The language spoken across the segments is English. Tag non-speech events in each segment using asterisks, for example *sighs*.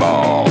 ball.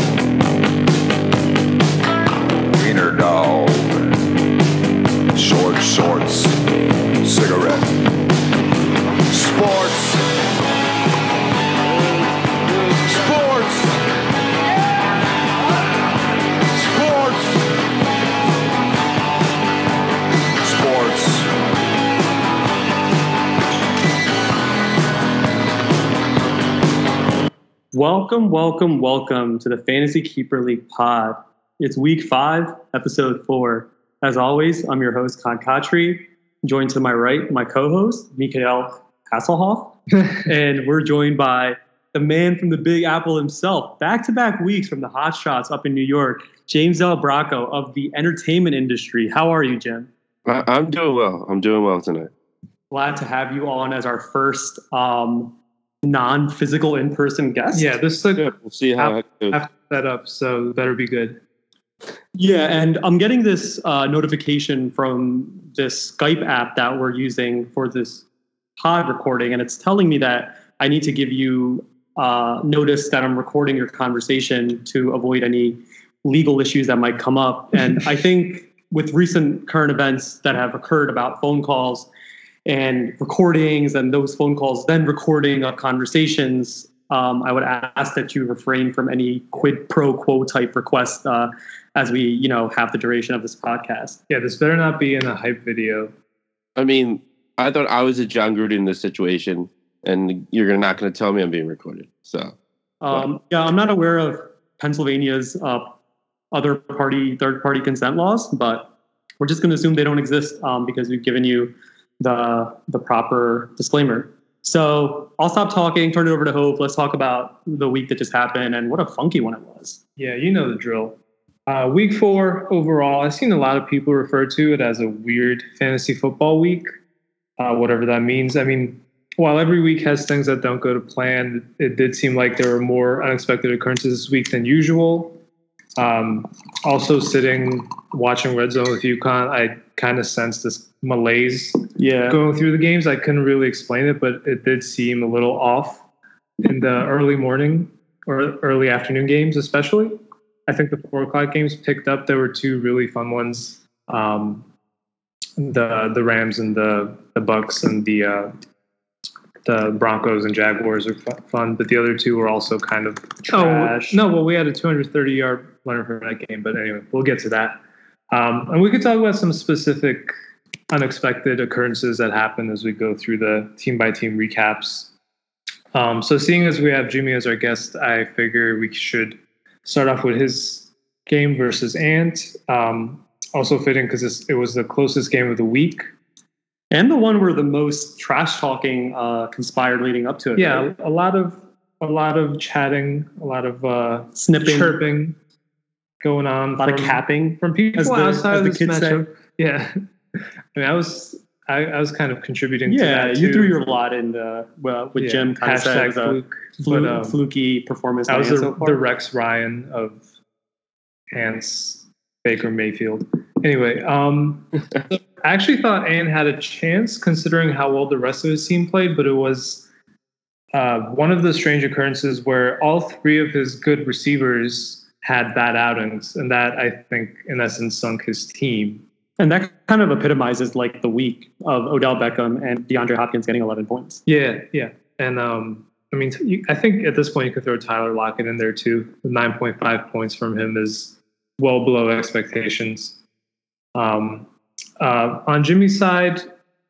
Welcome, welcome, welcome to the Fantasy Keeper League pod. It's week five, episode four. As always, I'm your host, Con Khatri. Joined to my right, my co-host, Mikael Hasselhoff. *laughs* and we're joined by the man from the Big Apple himself, back-to-back weeks from the Hot Shots up in New York, James Del Bracco of the entertainment industry. How are you, Jim? I, I'm doing well. I'm doing well tonight. Glad to have you on as our first um, non-physical in-person guest. Yeah, this is like Yeah, we'll see how I've- it goes. half set up, so better be good. Yeah, and I'm getting this uh, notification from this Skype app that we're using for this pod recording, and it's telling me that I need to give you uh, notice that I'm recording your conversation to avoid any legal issues that might come up. And *laughs* I think with recent current events that have occurred about phone calls and recordings, and those phone calls then recording of conversations, um, I would ask that you refrain from any quid pro quo type requests uh, as we, you know, have the duration of this podcast. Yeah, this better not be in a hype video. I mean, I thought I was a Jon Gruden in this situation, and you're not going to tell me I'm being recorded. So Um, yeah, I'm not aware of Pennsylvania's uh, other party, third party consent laws, but we're just going to assume they don't exist um, because we've given you the the proper disclaimer. So I'll stop talking, turn it over to Hope. Let's talk about the week that just happened and what a funky one it was. Yeah, you know the drill. Uh, week four overall, I've seen a lot of people refer to it as a weird fantasy football week, uh, whatever that means. I mean, while every week has things that don't go to plan, it did seem like there were more unexpected occurrences this week than usual. Um, also, sitting watching Red Zone with UConn, I kind of sensed this malaise Yeah. going through the games. I couldn't really explain it, but it did seem a little off in the early morning or early afternoon games, especially. I think the four o'clock games picked up. There were two really fun ones. Um, the the Rams and the the Bucs and the uh, the Broncos and Jaguars are fun, but the other two were also kind of Trash. Oh, no, well, we had a 230 yard runner for that game, but anyway, we'll get to that. Um, and we could talk about some specific unexpected occurrences that happen as we go through the team by team recaps. Um, so, seeing as we have Jimmy as our guest, I figure we should start off with his game versus Ant. Um, also fitting because it was the closest game of the week. And the one where the most trash talking uh, conspired leading up to it. Yeah, right? a lot of a lot of chatting, a lot of uh, Snipping, chirping going on. a lot of capping. from people As the- outside as of the this kids say. *laughs* Yeah, I mean, I was I, I was kind of contributing. to Yeah, that you too. threw your lot in the well with Yeah, Jim kind of hashtag was a fluke. flu- but, um, fluky performance. I was the, so the Rex Ryan of Ants Baker Mayfield. Anyway, um, *laughs* I actually thought Ann had a chance considering how well the rest of his team played, but it was uh, one of the strange occurrences where all three of his good receivers had bad outings, and that I think, in essence, sunk his team. and that kind of epitomizes like the week of Odell Beckham and DeAndre Hopkins getting 11 points. Yeah, yeah, and um, I mean, I think at this point you could throw Tyler Lockett in there too. Nine point five points from him is well below expectations. Um, uh, on Jimmy's side,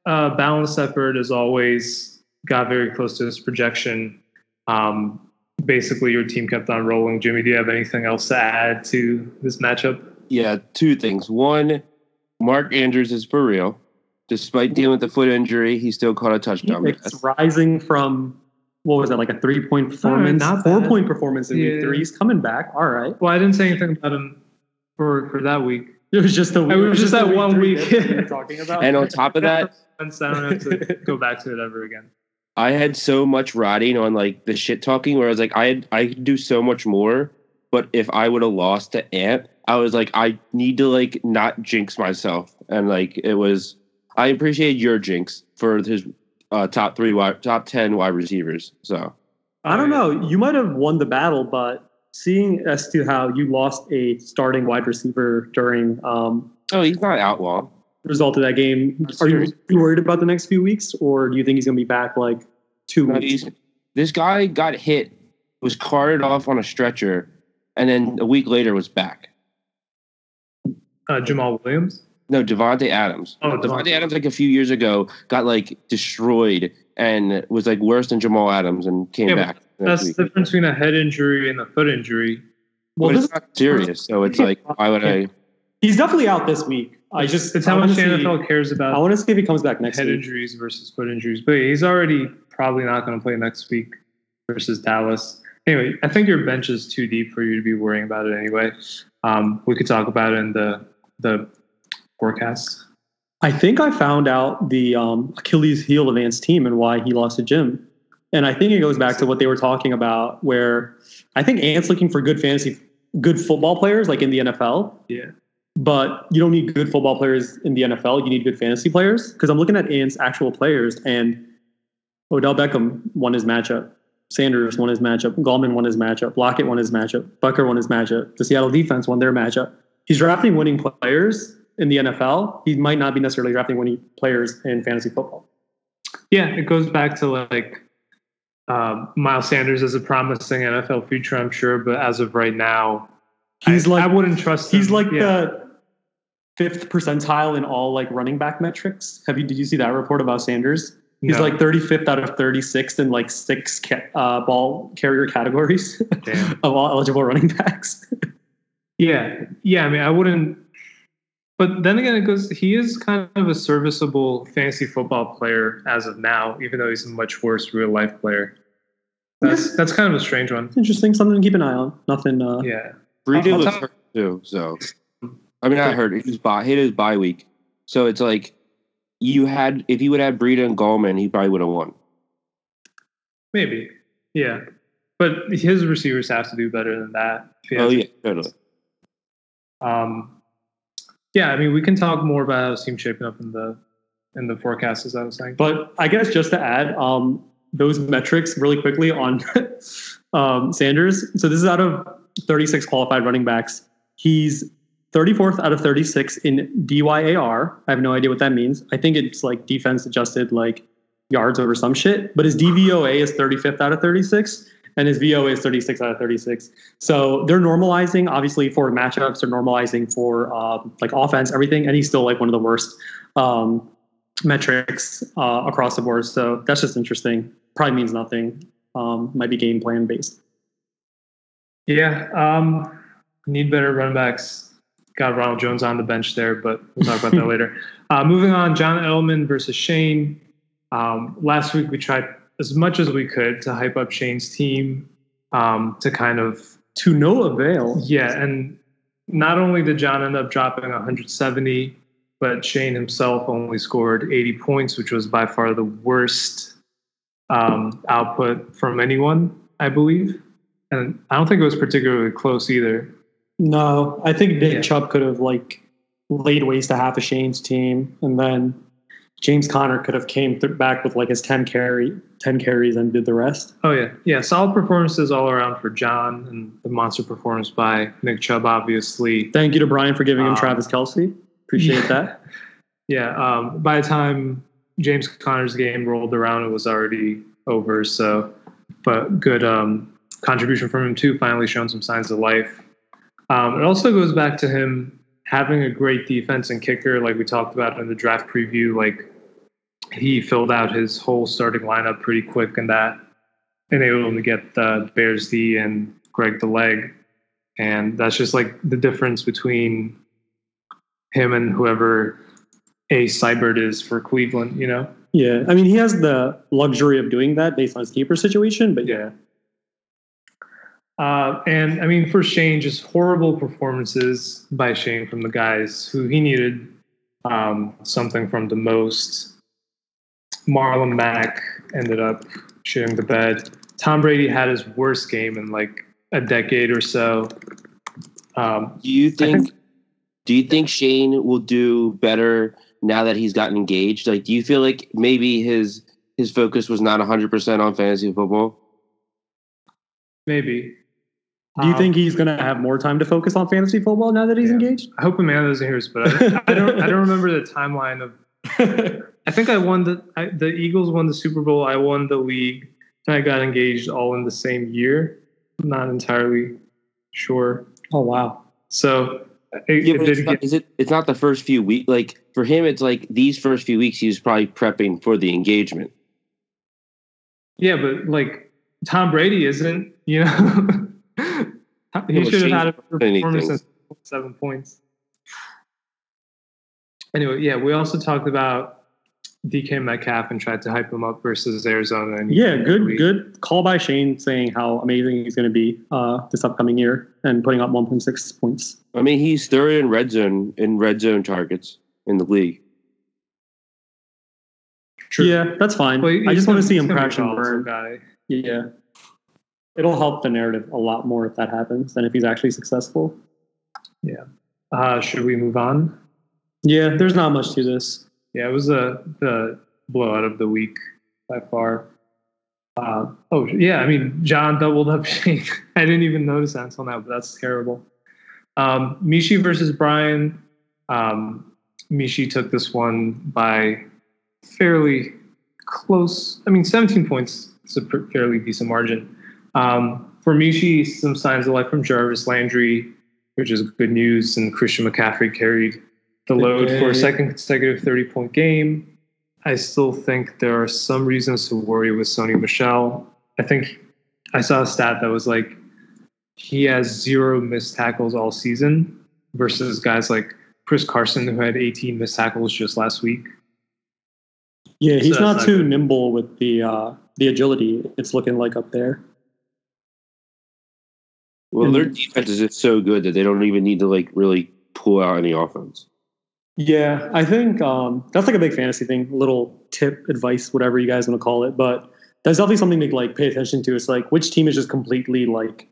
uh, balanced effort as always. Got very close to his projection. Um, basically, your team kept on rolling. Jimmy, do you have anything else to add to this matchup? yeah, two things. One, Mark Andrews is for real. Despite dealing with the foot injury, he still caught a touchdown. It's rising from what was that like a three point performance, not four point performance in week three. He's coming back. All right. Well, I didn't say anything about him for for that week. It was just a. It was just *laughs* a that one week. we talking *laughs* about. And on top of that, *laughs* I don't have to go back to it ever again. I had so much riding on like the shit talking where I was like, I had, I could do so much more. But if I would have lost to Ant, I was like, I need to like not jinx myself. And like it was, I appreciate your jinx for his uh, top three, wide, top ten wide receivers. So I don't know. You might have won the battle, but seeing as to how you lost a starting wide receiver during um, Oh, he's not outlaw. result of that game, are you, you worried about the next few weeks, or do you think he's going to be back like two No, weeks? he's- this guy got hit, was carted off on a stretcher, and then a week later was back. Uh, Jamaal Williams. No, Davante Adams. Oh, Davante Davante. Adams, like a few years ago, got like destroyed and was like worse than Jamal Adams and came Yeah, but back. That's the difference between a head injury and a foot injury. Well, but this, it's not serious, so it's *laughs* like, why would I? He's definitely out this week. I just it's I how much the NFL cares about. I want to see if he comes back next head week. injuries versus foot injuries. But he's already probably not going to play next week versus Dallas. Anyway, I think your bench is too deep for you to be worrying about it anyway. Um, we could talk about it in the the forecast. I think I found out the um, Achilles heel of Ant's team and why he lost to Jim. And I think it goes back to what they were talking about, where I think Ant's looking for good fantasy, good football players like in the NFL. Yeah. But you don't need good football players in the NFL. You need good fantasy players. Because I'm looking at Ant's actual players, and Odell Beckham won his matchup. Sanders won his matchup. Gallman won his matchup. Lockett won his matchup. Butker won his matchup. The Seattle defense won their matchup. He's drafting winning players in the NFL. He might not be necessarily drafting winning players in fantasy football. Yeah, it goes back to like um, Miles Sanders as a promising NFL future, I'm sure, but as of right now, He's I, like I wouldn't trust. he's like Yeah. the fifth percentile in all like running back metrics. Have you did you see that report about Sanders? He's No, like 35th out of 36th in like six ca- uh, ball carrier categories *laughs* of all eligible running backs. *laughs* Yeah, yeah. I mean, I wouldn't. But then again, it goes. He is kind of a serviceable fantasy football player as of now, even though he's a much worse real life player. That's that's kind of a strange one. Interesting, something to keep an eye on. Nothing. Uh, Yeah, Breida I'll was hurt too, so I mean, I heard he was bye, hit his bye week, so it's like you had if he would have Breida and Gallman, he probably would have won. maybe. Yeah, but his receivers have to do better than that. Oh has- yeah, totally. Um, yeah, I mean, we can talk more about how his team's shaping up in the in the forecast, as I was saying. But I guess just to add, um, those metrics really quickly on *laughs* um, Sanders. So this is out of 36 qualified running backs. He's 34th out of 36 in DYAR. I have no idea what that means. I think it's like defense adjusted like yards over some shit. But his DVOA is 35th out of 36, and his VOA is 36 out of 36. So they're normalizing, obviously, for matchups. They're normalizing for um, like offense, everything, and he's still like one of the worst. Um, metrics uh, across the board. So that's just interesting. Probably means nothing. Um, might be game plan based. Yeah, um, need better run backs. Got Ronald Jones on the bench there, but we'll talk about that later. *laughs* Uh, moving on, John Edelman versus Shane. Um, last week we tried as much as we could to hype up Shane's team um, to kind of To no avail. yeah, and not only did John end up dropping 170, but Shane himself only scored 80 points, which was by far the worst um, output from anyone, I believe. And I don't think it was particularly close either. No, I think Nick Yeah. Chubb could have like laid waste to half of Shane's team, and then James Conner could have came th- back with like his 10 carry, 10 carries and did the rest. Oh yeah, yeah. Solid performances all around for John, and the monster performance by Nick Chubb, obviously. Thank you to Brian for giving him Um, Travis Kelce. Appreciate yeah. *laughs* that. Yeah. Um, by the time James Conner's game rolled around, it was already over. So, but good um, contribution from him too. Finally showing some signs of life. Um, it also goes back to him having a great defense and kicker, like we talked about in the draft preview. Like he filled out his whole starting lineup pretty quick, and that enabled him to get the Bears D and Greg the leg. And that's just like the difference between him and whoever a Seibert is for Cleveland, you know? Yeah, I mean he has the luxury of doing that based on his keeper situation, but yeah, Uh, and I mean, for Shane, just horrible performances by Shane from the guys who he needed um, something from the most. Marlon Mack ended up shitting the bed. Tom Brady had his worst game in like a decade or so. Um, Do you think, think- Do you think Shane will do better now that he's gotten engaged? Like, do you feel like maybe his his focus was not 100 percent on fantasy football? maybe. Do you Um, think he's going to have more time to focus on fantasy football now that he's Yeah. engaged? I hope Amanda doesn't hear this, but I, I don't. I don't remember the timeline of. *laughs* I think I won the I, the Eagles won the Super Bowl. I won the league, and I got engaged all in the same year. I'm not entirely sure. oh wow. So it, Yeah, it it's not, get, is it? It's not the first few weeks. Like for him, it's like these first few weeks he was probably prepping for the engagement. yeah, but like Tom Brady isn't. You know, *laughs* he should have had a performance of seven points. Anyway, yeah, we also talked about DK Metcalf and tried to hype him up versus Arizona. And Yeah, good, we- good call by Shane saying how amazing he's going to be uh, this upcoming year and putting up 1.6 points. I mean, he's third in red zone in red zone targets in the league. True. Yeah, that's fine. Well, I just want to see him gonna be crash and burn. Guy. Yeah. It'll help the narrative a lot more if that happens than if he's actually successful. Yeah. Uh, should we move on? Yeah, there's not much to this. Yeah, it was a the blowout of the week by far. Uh, oh yeah, I mean John doubled up *laughs* Shane. I didn't even notice that until now, but that's terrible. Um, Mishi versus Brian. Um, Mishi took this one by fairly close. I mean, 17 points is a pr- fairly decent margin. Um, for Mishi, some signs of life from Jarvis Landry, which is good news, and Christian McCaffrey carried the load for a second consecutive 30 point game. I still think there are some reasons to worry with Sony Michel. I think I saw a stat that was like he has zero missed tackles all season versus guys like Chris Carson who had 18 missed tackles just last week. Yeah, he's So not not too good. nimble with the uh, the agility. It's looking like up there. Well, their defense is just so good that they don't even need to like really pull out any offense. Yeah, I think um, that's like a big fantasy thing. Little tip, advice, whatever you guys want to call it, but that's definitely something to like pay attention to. It's like which team is just completely like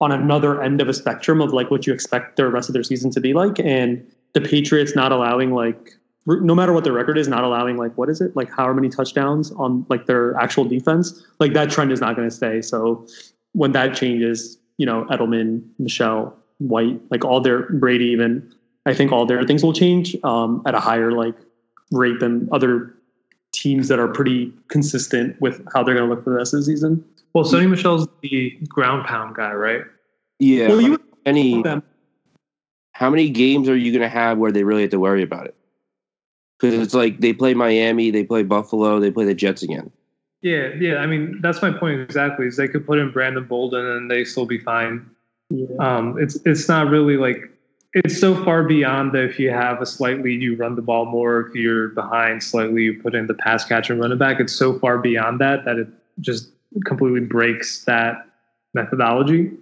on another end of a spectrum of like what you expect the rest of their season to be like, and the Patriots not allowing like no matter what their record is, not allowing like what is it like how many touchdowns on like their actual defense. Like that trend is not going to stay. So when that changes, you know Edelman, Michel, White, like all their Brady even. I think all their things will change um, at a higher like rate than other teams that are pretty consistent with how they're going to look for the rest of the season. Well, Sony Michel's the ground pound guy, right? Yeah. Well, you any them. how many games are you going to have where they really have to worry about it? Because it's like they play Miami, they play Buffalo, they play the Jets again. Yeah, yeah. I mean, that's my point exactly. Is they could put in Brandon Bolden and they still be fine. Yeah. Um, it's it's not really like it's so far beyond that if you have a slight lead, you run the ball more. If you're behind slightly, you put in the pass catcher and run it back. It's so far beyond that that it just completely breaks that methodology.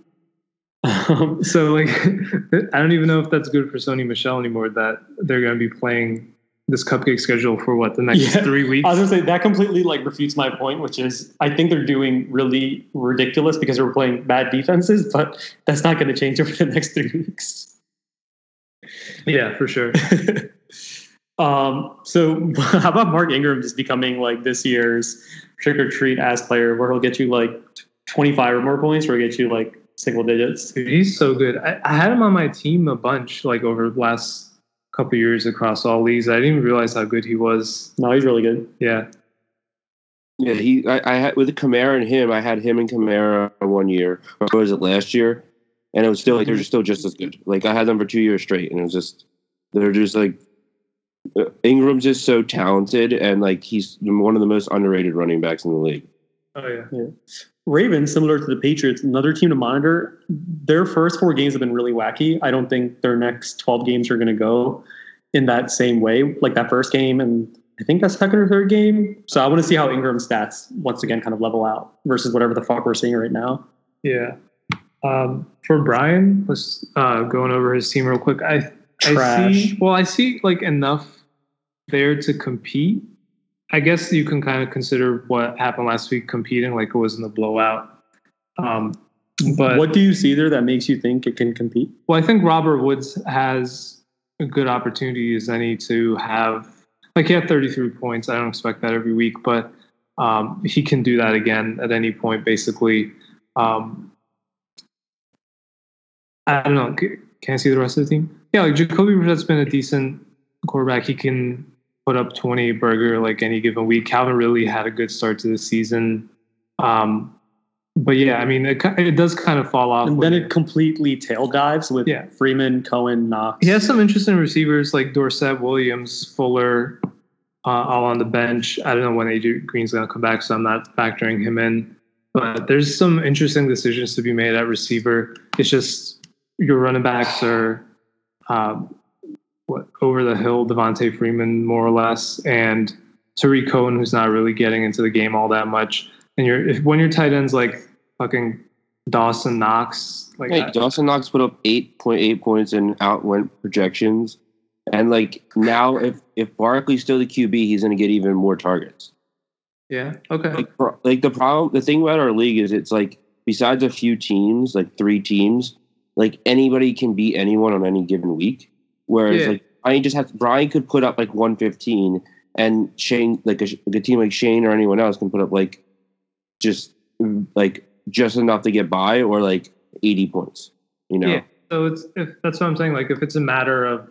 Um, *laughs* So like, *laughs* I don't even know if that's good for Sony Michel anymore. That they're going to be playing this cupcake schedule for what the next Yeah. three weeks. I was gonna say that completely like refutes my point, which is I think they're doing really ridiculous because they're playing bad defenses, but that's not going to change *laughs* over the next three weeks. yeah, for sure. *laughs* um, so *laughs* how about Mark Ingram just becoming like this year's trick or treat ass player, where he'll get you like twenty five or more points, or he'll get you like single digits. Dude, he's so good. I, I had him on my team a bunch, like over the last couple years across all leagues. I didn't even realize how good he was. No, he's really good. Yeah, Yeah, he. I, I had with Kamara and him. I had him and Kamara one year, or was it last year? And it was still like they're still just as good. Like I had them for two years straight, and it was just they're just like uh, Ingram's just so talented, and like he's one of the most underrated running backs in the league. Oh yeah. Ravens, similar to the Patriots, another team to monitor. Their first four games have been really wacky. I don't think their next 12 games are going to go in that same way, like that first game and I think that second or third game. So I want to see how Ingram's stats once again kind of level out versus whatever the fuck we're seeing right now. Yeah. Um, for Brian, let's uh, going over his team real quick. I I see. Well, I see like enough there to compete. I guess you can kind of consider what happened last week competing like it was in the blowout. Um, but what do you see there that makes you think it can compete? Well, I think Robert Woods has a good opportunity as any to have like he had 33 points. I don't expect that every week, but um, he can do that again at any point, basically. Um, I don't know. Can I see the rest of the team? Yeah, like Jacoby Brissett's been a decent quarterback. He can put up 20 burger like any given week. Calvin really had a good start to the season. Um, but yeah, I mean, it, it does kind of fall off. And then it completely tail dives with Yeah. Freeman, Cohen, Knox. he has some interesting receivers like Dorsett, Williams, Fuller, uh, all on the bench. I don't know when AJ Green's going to come back, so I'm not factoring him in. But there's some interesting decisions to be made at receiver. It's just your running backs are um, what over the hill, Devonta Freeman, more or less, and Tarik Cohen, who's not really getting into the game all that much. And you're if, when your tight ends like fucking Dawson Knox, like Hey, Dawson Knox put up eight point eight points and outwent projections. And like now, if if Barkley's still the QB, he's going to get even more targets. yeah, okay, Like, like the problem, the thing about our league is it's like besides a few teams, like three teams, like anybody can beat anyone on any given week. Whereas Yeah. like Brian just has Brian could put up like one fifteen, and Shane like a, like a team like Shane or anyone else can put up like just like just enough to get by or like eighty points. You know. Yeah. So it's if that's what I'm saying. Like if it's a matter of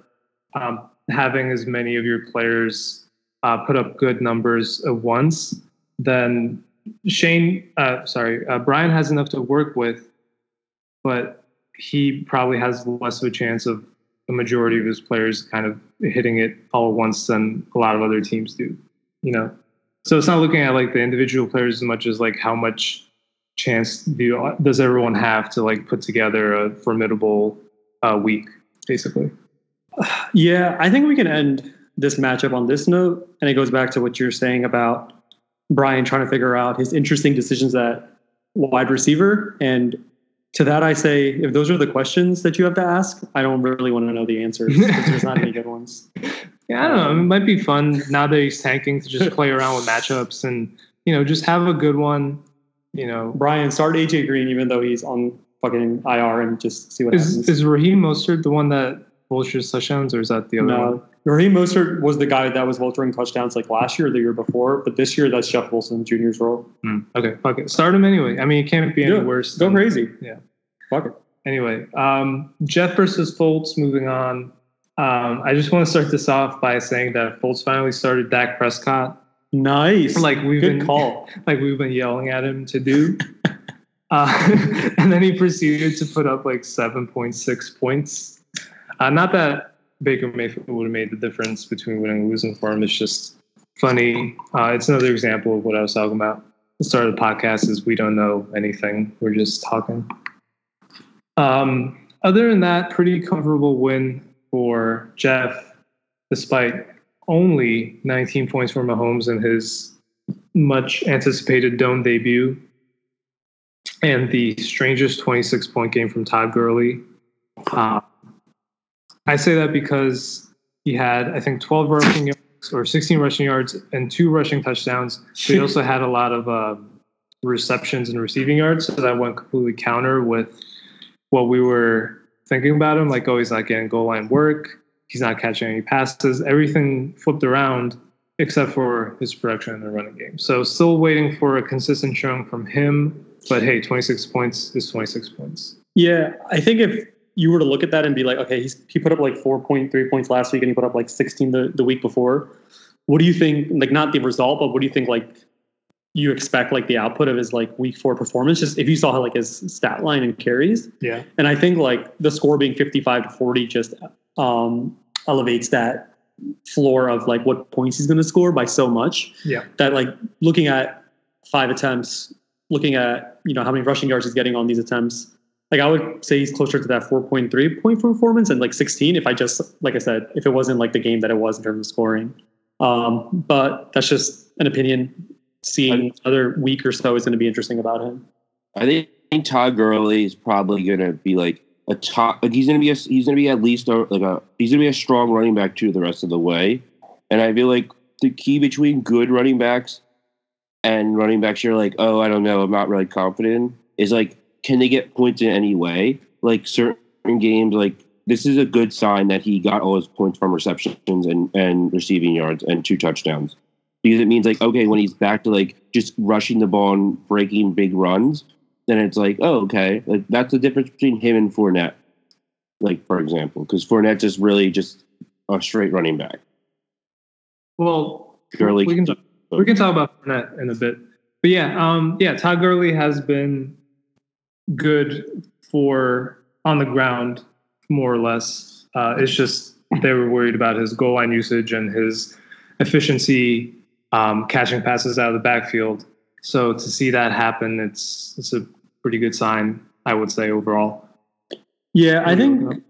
um, having as many of your players uh, put up good numbers at once, then Shane, uh, sorry, uh, Brian has enough to work with, but he probably has less of a chance of the majority of his players kind of hitting it all at once than a lot of other teams do. You know, so it's not looking at like the individual players as much as like how much chance do you, does everyone have to like put together a formidable uh, week, basically? *sighs* Yeah, I think we can end this matchup on this note. And it goes back to what you're saying about Brian trying to figure out his interesting decisions at wide receiver. And to that, I say, if those are the questions that you have to ask, I don't really want to know the answers because there's not any good *laughs* ones. Yeah, I don't know. It might be fun now that he's tanking to just play around with matchups and you know just have a good one. You know, Brian, start AJ Green, even though he's on fucking IR, and just see what is happens. is Raheem Mostert the one that vultures touchdowns, or is that the other one? no, Raheem Mostert was the guy that was vulturing touchdowns like last year or the year before, but this year that's Jeff Wilson Jr.'s role. Hmm, Okay, fuck it. Start him anyway. I mean, it can't be any Yeah, worse. Go than- crazy. Yeah. Fuck it. Anyway, um, Jeff versus Fultz. Moving on. Um, I just want to start this off by saying that Fultz finally started Dak Prescott, Nice. like we've Good been call. *laughs* like we've been yelling at him to do. *laughs* uh, *laughs* and then he proceeded to put up like 7.6 points. Uh, not that Baker Mayfield would have made the difference between winning and losing for him. It's just funny. Uh, it's another example of what I was talking about. The start of the podcast is we don't know anything. We're just talking. Um, other than that, pretty comfortable win for Jeff, despite only 19 points for Mahomes in his much anticipated dome debut and the strangest 26 point game from Todd Gurley. Uh, I say that because he had, I think, 12 rushing yards or 16 rushing yards and two rushing touchdowns. But he also had a lot of uh, receptions and receiving yards. So that went completely counter with what we were thinking about him. Like, oh, he's not getting goal line work. He's not catching any passes. Everything flipped around except for his production in the running game. So still waiting for a consistent showing from him. But hey, 26 points is 26 points. Yeah, I think if you were to look at that and be like, okay, he's he put up like 4.3 points last week and he put up like 16 the, the week before. What do you think? Like, not the result, but what do you think? Like, you expect like the output of his like week four performance? Just if you saw like his stat line and carries, Yeah. and I think like the score being 55 to 40 just um, elevates that floor of like what points he's going to score by so much. Yeah. That like looking at five attempts, looking at you know how many rushing yards he's getting on these attempts. Like I would say he's closer to that 4.3 point performance and like 16 if I just like I said if it wasn't like the game that it was in terms of scoring. Um, but that's just an opinion. Seeing another week or so is going to be interesting about him. I think Todd Gurley is probably going to be like a top. Like he's going to be a, he's going to be at least a, like a he's going to be a strong running back too the rest of the way. And I feel like the key between good running backs and running backs you're like, oh, I don't know, I'm not really confident. Is like, can they get points in any way? Like certain games, like this is a good sign that he got all his points from receptions and and receiving yards and two touchdowns because it means like okay when he's back to like just rushing the ball and breaking big runs then it's like oh okay like that's the difference between him and Fournette like for example, because Fournette is really just a straight running back. Well, Gurley we can talk, we can talk about Fournette in a bit, but yeah, um, yeah, Todd Gurley has been good for on the ground, more or less. Uh, it's just they were worried about his goal line usage and his efficiency um, catching passes out of the backfield. So to see that happen, it's it's a pretty good sign, I would say overall. Yeah, I think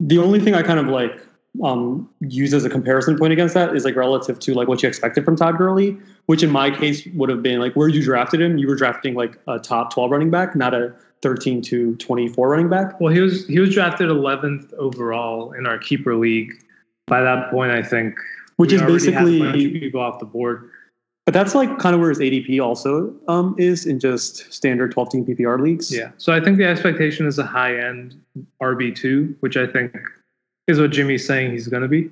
the only thing I kind of like um, use as a comparison point against that is like relative to like what you expected from Todd Gurley, which in my case would have been like where you drafted him. You were drafting like a top 12 running back, not a 13 to 24 running back. Well, he was he was drafted 11th overall in our keeper league. By that point, I think Which is already had a basically, people off the board. but that's like kind of where his ADP also um, is in just standard 12 team PPR leagues. Yeah. So I think the expectation is a high end RB two, which I think is what Jimmy's saying he's going to be.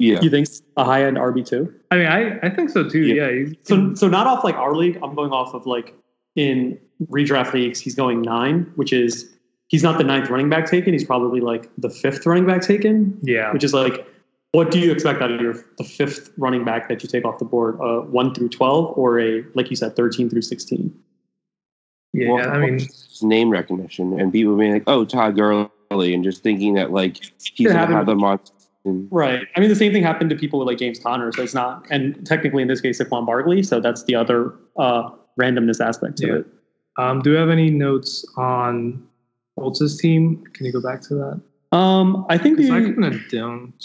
Yeah, You think a high end RB2? I mean, I, I think so too. Yeah. Yeah. So, so not off like our league. I'm going off of like in redraft leagues, he's going nine, which is he's not the ninth running back taken. He's probably like the fifth running back taken, yeah. which is like, what do you expect out of your the fifth running back that you take off the board? Uh, one through twelve, or a like you said, thirteen through sixteen? Yeah. Well, I mean, name recognition and people being like, "Oh, Todd Gurley," and just thinking that like he's gonna happened have with- them on. Right. I mean, the same thing happened to people with like James Conner, so it's not, and technically in this case, Saquon Barkley. So that's the other uh, randomness aspect to Yeah. it. um, do we have any notes on Colts' team? Can you go back to that? Um, I think 'Cause I the, kind of don't.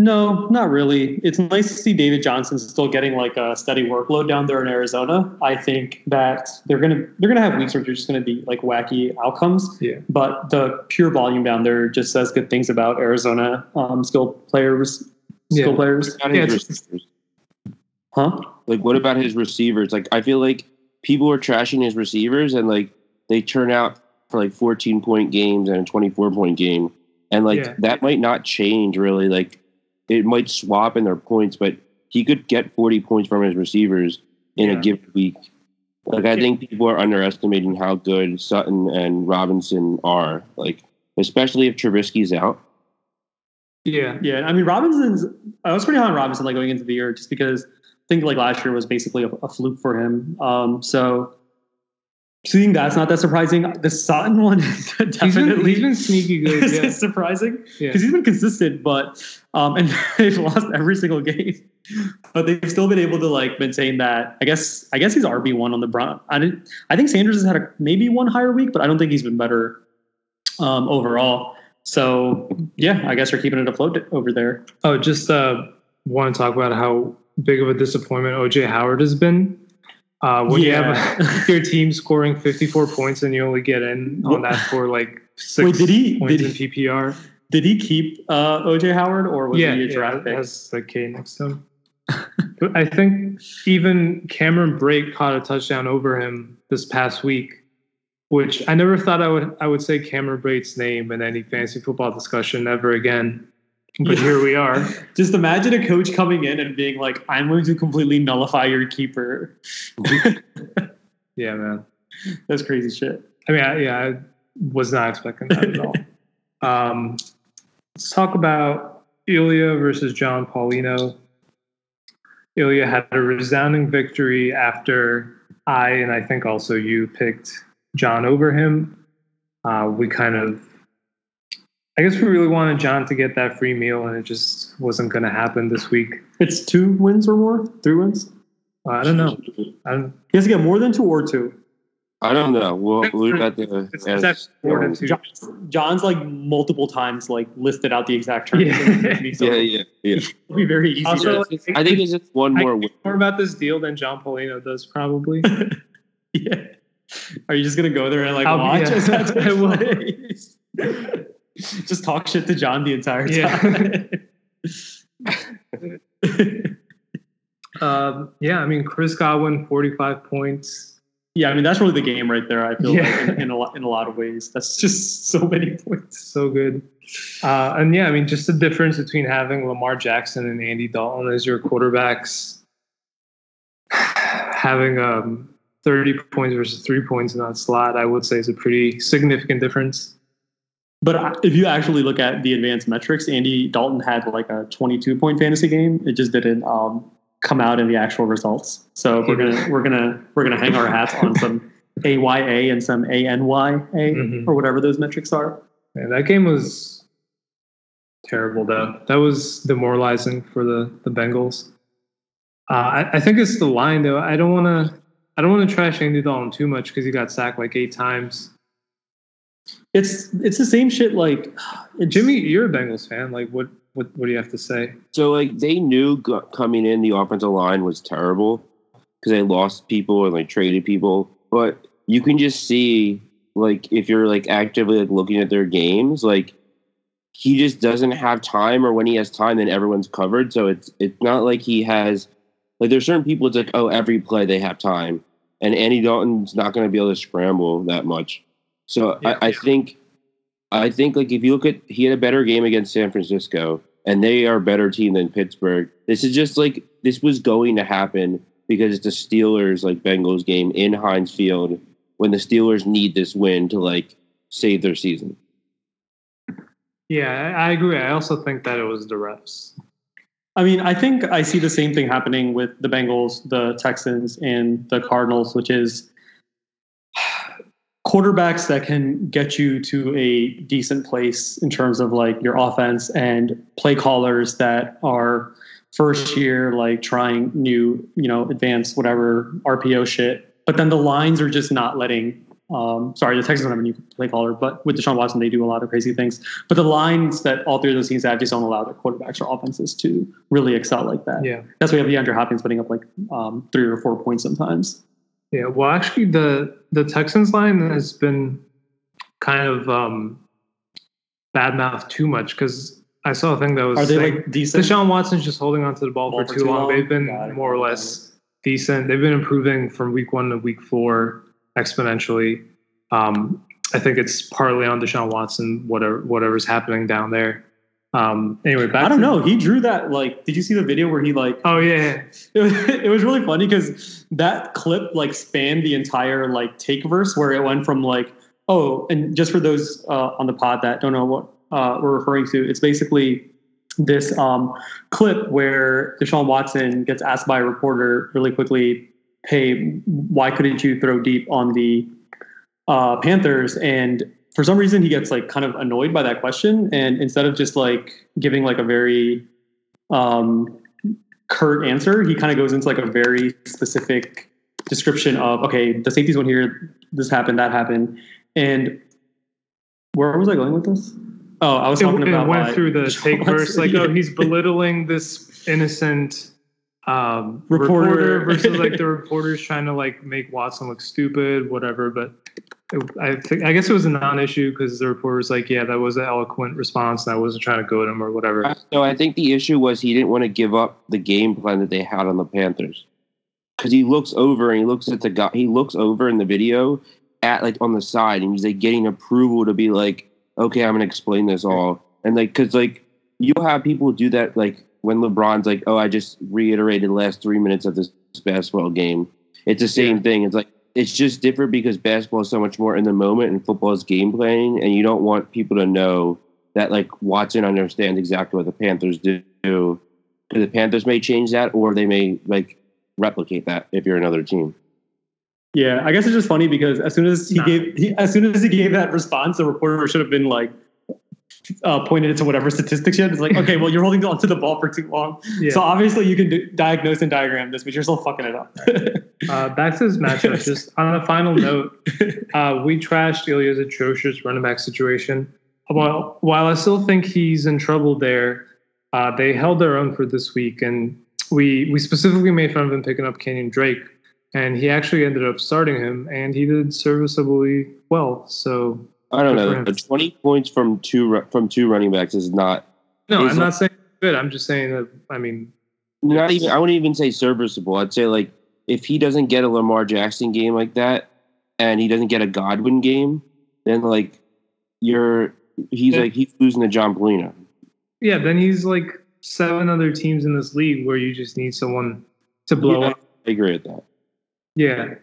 No, not really. It's nice to see David Johnson still getting like a steady workload down there in Arizona. I think that they're gonna they're gonna have weeks where there's just gonna be like wacky outcomes. Yeah. But the pure volume down there just says good things about Arizona um, skill players. Skill Yeah. players, What about Yeah, his receivers? huh? Like, what about his receivers? Like, I feel like people are trashing his receivers, and like they turn out for like 14 point games and a 24 point game, and like Yeah. that might not change really. Like, it might swap in their points, but he could get 40 points from his receivers in Yeah. a given week. Like, I think people are underestimating how good Sutton and Robinson are. Like, especially if Trubisky's out. Yeah. Yeah, I mean Robinson's. I was pretty high on Robinson like going into the year, just because I think like last year was basically a, a fluke for him. Um, so seeing that's not that surprising. The Sutton one *laughs* is He's been, definitely he's been sneaky good. *laughs* is Yeah. surprising Yeah. because he's been consistent, but um, and *laughs* they've lost every single game, but they've still been able to like maintain that. I guess I guess he's RB one on the Brown. I didn't. I think Sanders has had a maybe one higher week, but I don't think he's been better um, overall. So yeah, I guess we're keeping it afloat over there. Oh, just uh, want to talk about how big of a disappointment OJ Howard has been. Uh, when Yeah. you have *laughs* your team scoring 54 points and you only get in on that for like six Wait, did he- points did in he- PPR. Did he keep uh, OJ Howard or was yeah, he a yeah, draft pick? has the K next to him. but I think even Cameron Brate caught a touchdown over him this past week, which I never thought I would I would say Cameron Brate's name in any fantasy football discussion ever again. But Yeah. here we are. *laughs* Just imagine a coach coming in and being like, "I'm going to completely nullify your keeper." *laughs* Yeah, man. That's crazy shit. I mean, I, yeah, I was not expecting that at all. *laughs* Um, let's talk about Ilya versus John Paulino. Ilya had a resounding victory after I and I think also you picked John over him. Uh, we kind of, I guess we really wanted John to get that free meal, and it just wasn't going to happen this week. It's two wins or more, three wins. Uh, I don't know. I don't, He has to get more than two or two. I don't know. We'll we got the. it's, it's actually four to two. John's, John's like multiple times like listed out the exact terms. Yeah. so *laughs* yeah, yeah, yeah. it'll be very easy. Also, to, I think it's just one more. know win. more about this deal than John Polino does, probably. *laughs* yeah. Are you just gonna go there and like I'll be- watch? *laughs* yeah, as that takes I will. place? just talk shit to John the entire Yeah. time. *laughs* um, yeah, I mean, Chris Godwin, 45 points. yeah, I mean that's really the game right there. I feel Yeah. like in, in a lot in a lot of ways. That's just so many points. So good. Uh, and yeah, I mean, just the difference between having Lamar Jackson and Andy Dalton as your quarterbacks, *sighs* having um, 30 points versus three points in that slot, I would say is a pretty significant difference. But if you actually look at the advanced metrics, Andy Dalton had like a 22 point fantasy game. It just didn't um, come out in the actual results. So we're gonna we're gonna we're gonna hang our hats on some *laughs* AYA and some ANYA Mhm. or whatever those metrics are. That game was terrible, though. That was demoralizing for the the Bengals. Uh, I, I think it's the line, though. I don't want to. I don't want to trash Andy Dalton too much because he got sacked like eight times. It's it's the same shit. Like Jimmy, you're a Bengals fan. Like, what what what do you have to say? So like they knew go- coming in the offensive line was terrible because they lost people and like traded people. But you can just see like if you're like actively like looking at their games, like he just doesn't have time, or when he has time, then everyone's covered. So it's it's not like he has like there's certain people. It's like oh every play they have time, and Andy Dalton's not going to be able to scramble that much. So Yeah. I, I think I think like if you look at he had a better game against San Francisco and they are a better team than Pittsburgh. This is just like this was going to happen because it's the Steelers like Bengals game in Heinz Field when the Steelers need this win to like save their season. Yeah, I agree. I also think that it was the refs. I mean, I think I see the same thing happening with the Bengals, the Texans, and the Cardinals, which is quarterbacks that can get you to a decent place in terms of like your offense and play callers that are first year, like trying new, you know, advanced whatever RPO shit. But then the lines are just not letting. Um, sorry, the Texans don't have a new play caller, but with Deshaun Watson, they do a lot of crazy things. But the lines that all three of those teams have just don't allow their quarterbacks or offenses to really excel like that. Yeah. That's why you have DeAndre Hopkins putting up like um, three or four points sometimes. Yeah, well, actually, the the Texans line has been kind of um, bad mouth too much because I saw a thing that was Are they saying like decent? Deshaun Watson's just holding onto the ball, Ball for too long. They've been more or less decent. They've been improving from week one to week four exponentially. Um, I think it's partly on Deshaun Watson, whatever whatever's happening down there. Um, anyway, back I don't to- know. He drew that like. Did you see the video where he like? Oh yeah, It was, *laughs* it was really funny because that clip like spanned the entire like take verse where it went from like oh and just for those uh, on the pod that don't know what uh, we're referring to, it's basically this um, clip where Deshaun Watson gets asked by a reporter really quickly, "Hey, why couldn't you throw deep on the uh, Panthers?" and for some reason he gets like kind of annoyed by that question and instead of just like giving like a very um curt answer he kind of goes into like a very specific description of okay the safeties went here this happened that happened and where was i going with this oh i was talking it about went through the *laughs* take verse like oh he's belittling this innocent um, Reporter. reporter. versus like *laughs* the reporters trying to like make Watson look stupid, whatever. But it, I think I guess it was a non-issue because the reporter was like, yeah, that was an eloquent response, and I wasn't trying to goad him or whatever. Uh, no, I think the issue was he didn't want to give up the game plan that they had on the Panthers. Because he looks over and he looks at the guy, he looks over in the video at like on the side and he's like getting approval to be like, okay, I'm going to explain this all. And like, because like you'll have people do that like when LeBron's like, oh, I just reiterated the last three minutes of this basketball game. It's the same thing. It's like, it's just different because basketball is so much more in the moment and football is game playing And you don't want people to know that like Watson understands exactly what the Panthers do. Because the Panthers may change that, or they may like replicate that if you're another team. yeah i guess it's just funny because as soon as he Nah. gave he, as soon as he gave that response the reporter should have been like uh, pointed it to whatever statistics you had. It's like, okay, well, you're holding onto the ball for too long. Yeah. So obviously you can do, diagnose and diagram this, but you're still fucking it up. Uh, back to this matchup. *laughs* Just on a final note, uh, we trashed Ilya's atrocious running back situation. While while I still think he's in trouble there, uh, they held their own for this week, and we we specifically made fun of him picking up Kenyan Drake, and he actually ended up starting him, and he did serviceably well. So I don't know. Twenty points from two from two running backs is not no, He's I'm a- not saying good. I'm just saying that. I mean, not even. I wouldn't even say serviceable. I'd say like if he doesn't get a Lamar Jackson game like that, and he doesn't get a Godwin game, then like you're he's Yeah. like he's losing to John Polina. yeah, then he's like seven other teams in this league where you just need someone to blow Yeah. up. I agree with that. Yeah.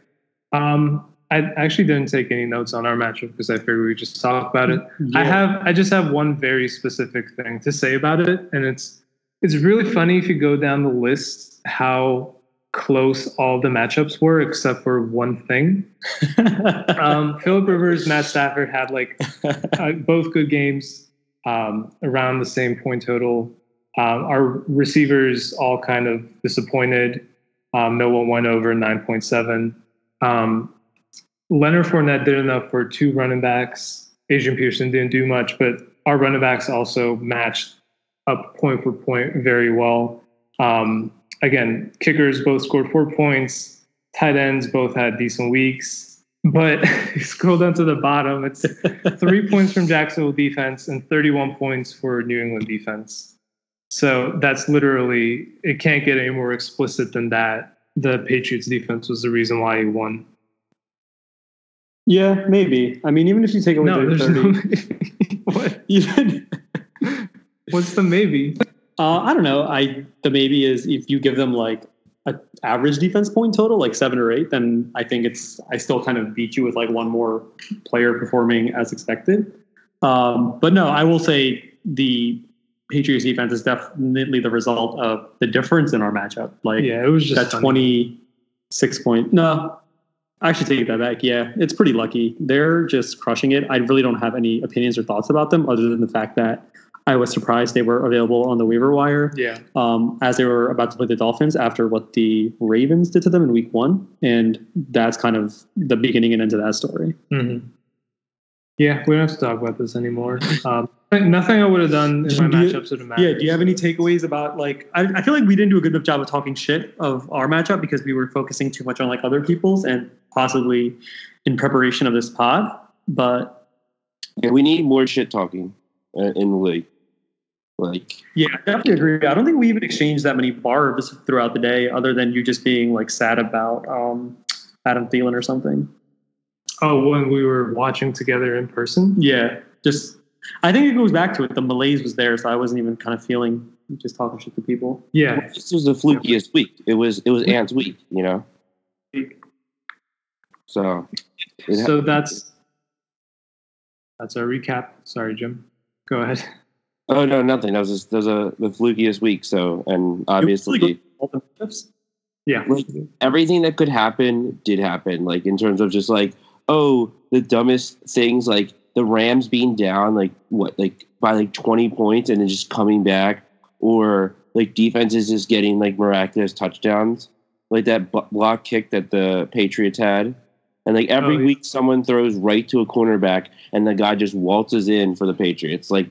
Um, I actually didn't take any notes on our matchup because I figured we just talk about it. I have I just have one very specific thing to say about it, and it's it's really funny if you go down the list how close all the matchups were except for one thing. *laughs* Um, Philip Rivers, Matt Stafford had like *laughs* uh, both good games um, around the same point total. Um, our receivers all kind of disappointed. Um, no one went over 9.7. Um, Leonard Fournette did enough for two running backs. Adrian Peterson didn't do much, but our running backs also matched up point for point very well. Um, again, kickers both scored four points. Tight ends both had decent weeks. But *laughs* you scroll down to the bottom, it's *laughs* three points from Jacksonville defense and 31 points for New England defense. So that's literally, it can't get any more explicit than that. The Patriots defense was the reason why he won. Yeah, maybe. I mean, even if you take away No, the there's 30, no. *laughs* what? *laughs* even, What's the maybe? uh, I don't know. I the maybe is if you give them like an average defense point total, like seven or eight, then I think it's I still kind of beat you with like one more player performing as expected. Um, but no, I will say the Patriots defense is definitely the result of the difference in our matchup. Like Yeah, it was just that funny. 26 point. No, I should take that back. Yeah, it's pretty lucky. They're just crushing it. I really don't have any opinions or thoughts about them other than the fact that I was surprised they were available on the waiver wire Yeah, um, as they were about to play the Dolphins after what the Ravens did to them in week one. And that's kind of the beginning and end of that story. hmm yeah. We don't have to talk about this anymore. *laughs* Um, nothing I would have done in my you- matchups would have mattered. Yeah. Do you have any takeaways about like? I, I feel like we didn't do a good enough job of talking shit of our matchup because we were focusing too much on like other people's and possibly in preparation of this pod. But Yeah, we need more shit talking uh, in the league. Like, yeah, I definitely agree. I don't think we even exchanged that many barbs throughout the day, other than you just being like sad about um, Adam Thielen or something. Oh, when we were watching together in person. Yeah, just I think it goes back to it. The malaise was there, so I wasn't even kind of feeling just talking shit to people. Yeah, this was the flukiest week. It was it was Ant's week, you know. So, ha- so that's that's our recap. Sorry, Jim. Go ahead. oh no, nothing. That was just, that was a the flukiest week. So, and obviously, It was really good. Yeah, Like- everything that could happen did happen. Like in terms of just like, oh, the dumbest things, like the Rams being down, like what, like by like twenty points, and then just coming back, or like defenses just getting like miraculous touchdowns, like that block kick that the Patriots had. And like every Oh, yeah. week, someone throws right to a cornerback, and the guy just waltzes in for the Patriots. Like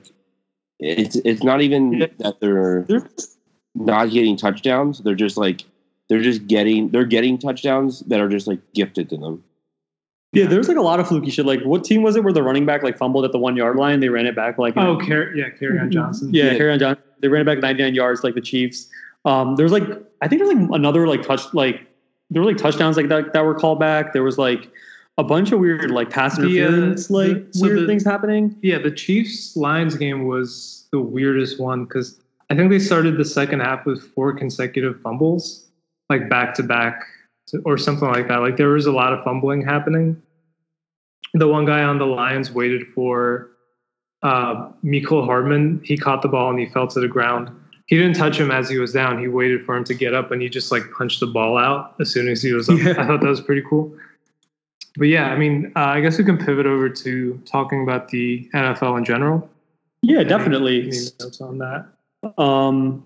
it's it's not even that they're not getting touchdowns. They're just like they're just getting they're getting touchdowns that are just like gifted to them. Yeah, there's like a lot of fluky shit. Like, what team was it where the running back like fumbled at the one yard line? They ran it back like Oh, Car- yeah, Kerryon Johnson. yeah, Yeah. Carry John. They ran it back 99 yards like the Chiefs. Um, there's like I think there's like another like touch like there were like touchdowns like that that were called back. There was like a bunch of weird like pass The, uh, interference like the- so weird the- things happening. Yeah, the Chiefs Lions game was the weirdest one because I think they started the second half with four consecutive fumbles, like back to back or something like that. Like there was a lot of fumbling happening. The one guy on the Lions waited for uh, Mecole Hardman. He caught the ball and he fell to the ground. He didn't touch him as he was down. He waited for him to get up and he just like punched the ball out as soon as he was up. Yeah. I thought that was pretty cool. But yeah, I mean, uh, I guess we can pivot over to talking about the NFL in general. Yeah, Any- definitely. Any notes on that? um,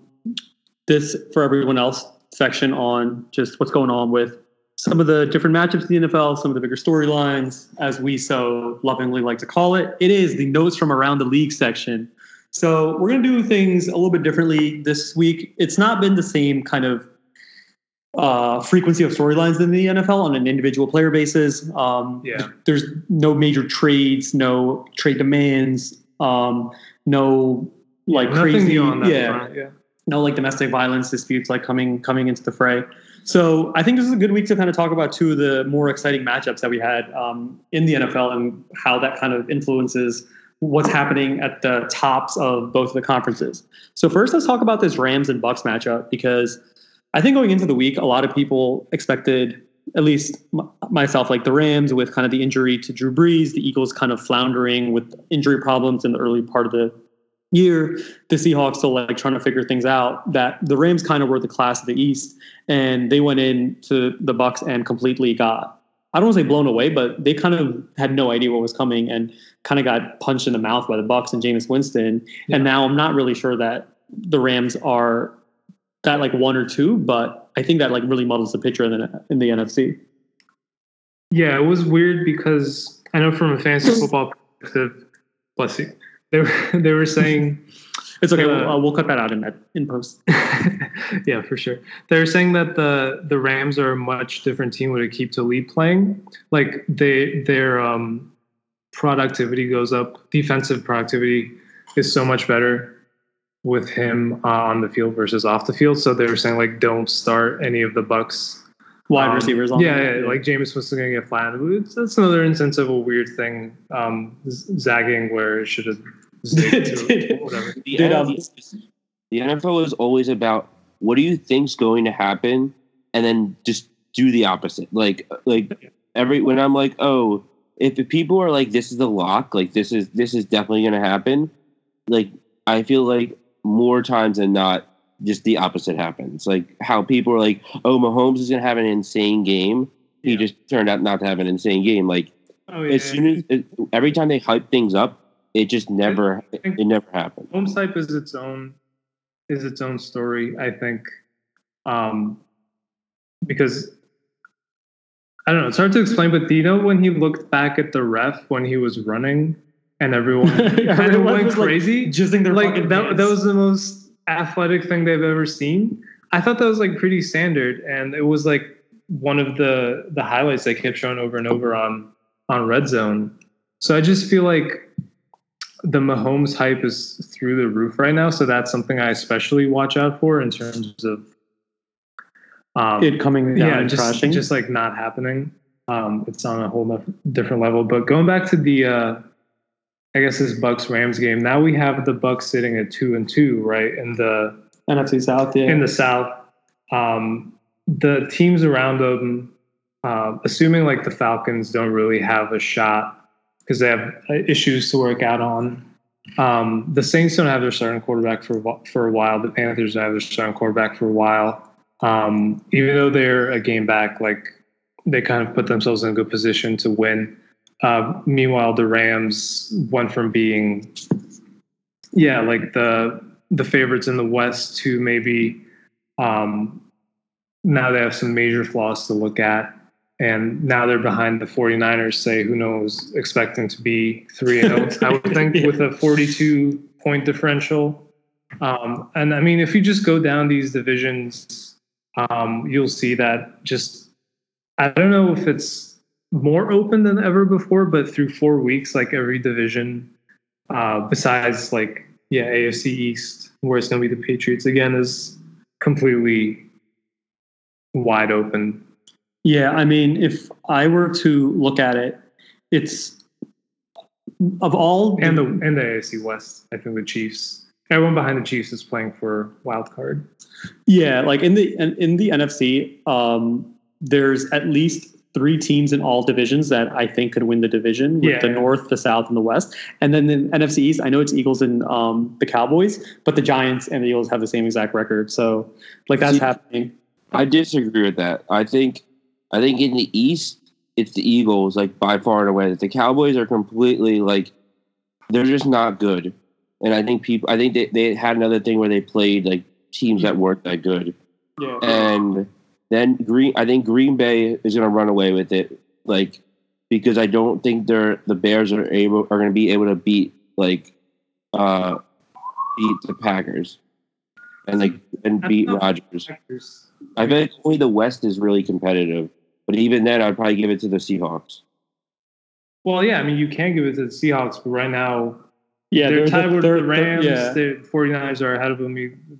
this for everyone else section on just what's going on with some of the different matchups in the NFL, some of the bigger storylines, as we so lovingly like to call it. It is the notes from around the league section. So we're going to do things a little bit differently this week. It's not been the same kind of uh, frequency of storylines in the NFL on an individual player basis. Um, Yeah. there's no major trades, no trade demands, um, no like Nothing crazy, new on that yeah, front. Yeah. No like domestic violence disputes like coming coming into the fray. So I think this is a good week to kind of talk about two of the more exciting matchups that we had um, in the NFL and how that kind of influences what's happening at the tops of both of the conferences. So first, let's talk about this Rams and Bucs matchup because I think going into the week, a lot of people expected at least myself, like the Rams with kind of the injury to Drew Brees, the Eagles kind of floundering with injury problems in the early part of the year, the Seahawks still like trying to figure things out. That the Rams kind of were the class of the East, and they went into the Bucs and completely got. I don't want to say blown away, but they kind of had no idea what was coming and kind of got punched in the mouth by the Bucs and Jameis Winston. Yeah. And now I'm not really sure that the Rams are that like one or two, but I think that like really muddles the picture in the in the NFC. Yeah, it was weird because I know from a fantasy *laughs* football perspective, bless you, they were *laughs* they were saying *laughs* It's okay. Uh, we'll, uh, we'll cut that out in in post. *laughs* yeah, for sure. They were saying that the the Rams are a much different team with Aqib Talib playing. Like they their um, productivity goes up. Defensive productivity is so much better with him uh, on the field versus off the field. So they were saying like don't start any of the Bucs Wide um, receivers on. Yeah, yeah, like Jameis was going to get flattened. That's another instance of a weird thing, um, z- zagging where it should have zigged to whatever. *laughs* The, Did, um, NFL, the NFL is always about what do you think's going to happen, and then just do the opposite. Like like every when I'm like, oh, if people are like, this is the lock, like this is this is definitely going to happen. Like I feel like more times than not, just the opposite happens. Like how people are like, oh, Mahomes is going to have an insane game. He Yeah. just turned out not to have an insane game. Like Oh yeah, as soon as every time they hype things up, it just never think- it never happened. home type is its own is its own story. I think, um, because I don't know. It's hard to explain, but do you know when he looked back at the ref when he was running and everyone *laughs* kind of went was, like, crazy? jizzing their like that, pants. that was the most athletic thing they've ever seen. I thought that was like pretty standard, and it was like one of the the highlights they kept showing over and over on on Red Zone. So I just feel like the Mahomes hype is through the roof right now. So that's something I especially watch out for in terms of um, it coming down yeah, and just crashing. just like not happening. Um, it's on a whole different level. But going back to the, uh, I guess this Bucs Rams game. Now we have the Bucs sitting at two and two, right? In the NFC South. Yeah. in the South, um, the teams around them, uh, assuming like the Falcons don't really have a shot because they have uh, issues to work out on. Um, the Saints don't have their starting quarterback for for a while. The Panthers don't have their starting quarterback for a while. Um, even though they're a game back, like they kind of put themselves in a good position to win. Uh, meanwhile, the Rams went from being, yeah, like the the favorites in the West to maybe um, now they have some major flaws to look at. And now they're behind the 49ers, say, who knows, expecting to be 3 0, I would *laughs* think, Yeah. with a 42 point differential. Um, and I mean, if you just go down these divisions, um, you'll see that just, I don't know if it's more open than ever before, but through four weeks, like every division, uh, besides like, yeah, AFC East, where it's going to be the Patriots again, is completely wide open. Yeah, I mean, if I were to look at it, it's of all And the and the AFC West, I think the Chiefs, everyone behind the Chiefs is playing for wild card. yeah, like in the in, in the NFC, um, there's at least three teams in all divisions that I think could win the division with Yeah. the North, the South, and the West. And then the NFC East, I know it's Eagles and um, the Cowboys, but the Giants and the Eagles have the same exact record. So like that's See- happening. I disagree with that. I think I think in the East it's the Eagles like by far and away. The Cowboys are completely like they're just not good. And I think people I think they, they had another thing where they played like teams that weren't that good. Yeah. And then Green I think Green Bay is gonna run away with it. Like because I don't think they're the Bears are able are gonna be able to beat like uh beat the Packers. And like and beat Rodgers. I bet only the West is really competitive. But even then, I'd probably give it to the Seahawks. Well, yeah, I mean, you can give it to the Seahawks, but right now yeah, they're, tied with they're- the Rams. yeah. The 49ers are ahead of them.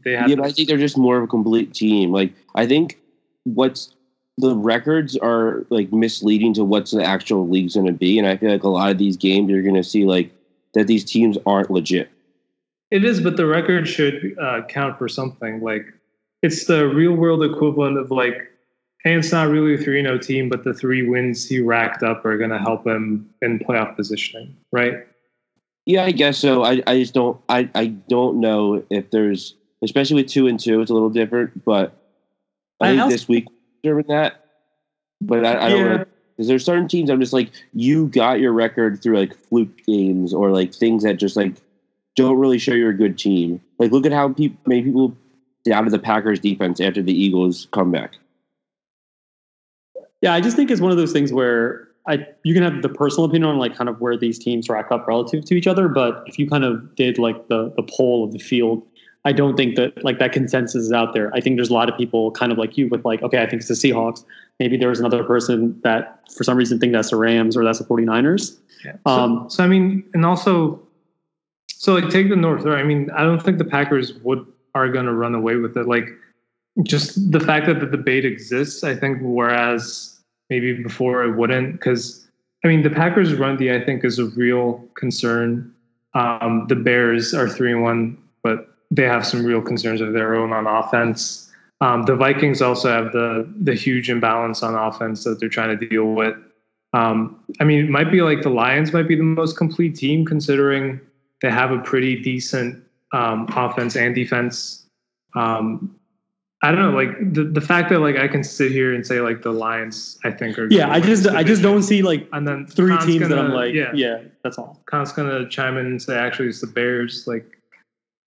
They have Yeah, but I think they're just more of a complete team. Like I think what's the records are like misleading to what's the actual league's going to be, and I feel like a lot of these games you're going to see like that these teams aren't legit. It is, but the record should uh, count for something. Like it's the real world equivalent of like and it's not really a 3 0 team, but the three wins he racked up are going to help him in playoff positioning, right? Yeah, I guess so. I, I just don't I, I don't know if there's especially with two and two, it's a little different. But I, I think also- this week determine that. But I, I don't Yeah. know because there's certain teams I'm just like you got your record through like fluke games or like things that just like don't really show you're a good team. Like look at how peop many people doubted the Packers defense after the Eagles comeback. Yeah, I just think it's one of those things where I you can have the personal opinion on like kind of where these teams rack up relative to each other, but if you kind of did like the the poll of the field, I don't think that like that consensus is out there. I think there's a lot of people kind of like you with like, okay, I think it's the Seahawks. Maybe there was another person that for some reason think that's the Rams or that's the 49ers. Yeah. So, Um, so I mean, and also, so like take the North. Right? I mean, I don't think the Packers would are going to run away with it. Like, just the fact that the debate exists, I think. Whereas maybe before it wouldn't, because I mean, the Packers' run D, I think, is a real concern. Um, the Bears are three and one, but they have some real concerns of their own on offense. Um, the Vikings also have the the huge imbalance on offense that they're trying to deal with. Um, I mean, it might be like the Lions might be the most complete team considering they have a pretty decent um, offense and defense. Um, I don't know, like the, the fact that like I can sit here and say like the Lions, I think are yeah, I just I just don't see like And then three Khan's teams that I'm like, yeah, yeah, that's all. Khan's gonna chime in and say actually it's the Bears. Like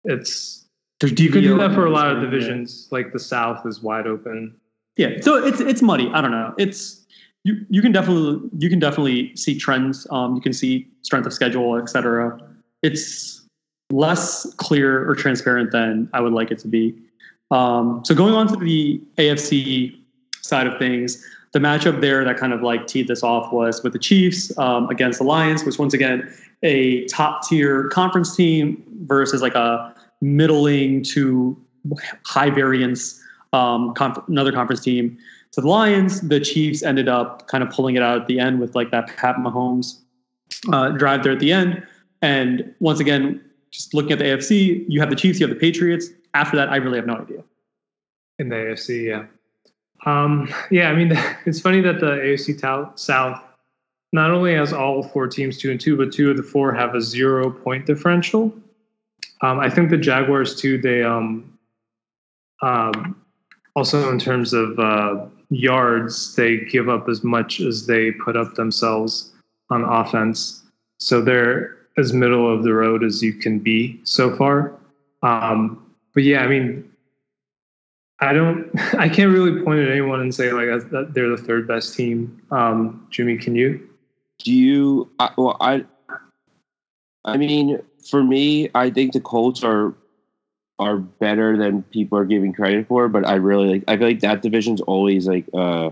it's There's you can do that for a lot of yeah. divisions. Like the South is wide open. Yeah, so it's it's muddy. I don't know. It's you you can definitely you can definitely see trends. Um, you can see strength of schedule, etc. It's less clear or transparent than I would like it to be. Um, so going on to the AFC side of things, the matchup there that kind of like teed this off was with the Chiefs um, against the Lions, which once again a top tier conference team versus like a middling to high variance um, conf- another conference team. So the Lions, the Chiefs ended up kind of pulling it out at the end with like that Pat Mahomes uh, drive there at the end. And once again, just looking at the AFC, you have the Chiefs, you have the Patriots. After that, I really have no idea. in the AFC. Yeah, um, yeah. I mean, *laughs* it's funny that the AFC South not only has all four teams two and two, but two of the four have a zero point differential. Um, I think the Jaguars too. They um, um, also in terms of uh, yards, they give up as much as they put up themselves on offense. So they're as middle of the road as you can be so far. Um, but yeah, I mean, I don't. *laughs* I can't really point at anyone and say like that- that they're the third best team. Um, Jimmy, can you? Do you? I, well, I. I mean, for me, I think the Colts are are better than people are giving credit for. But I really like. I feel like that division's always like uh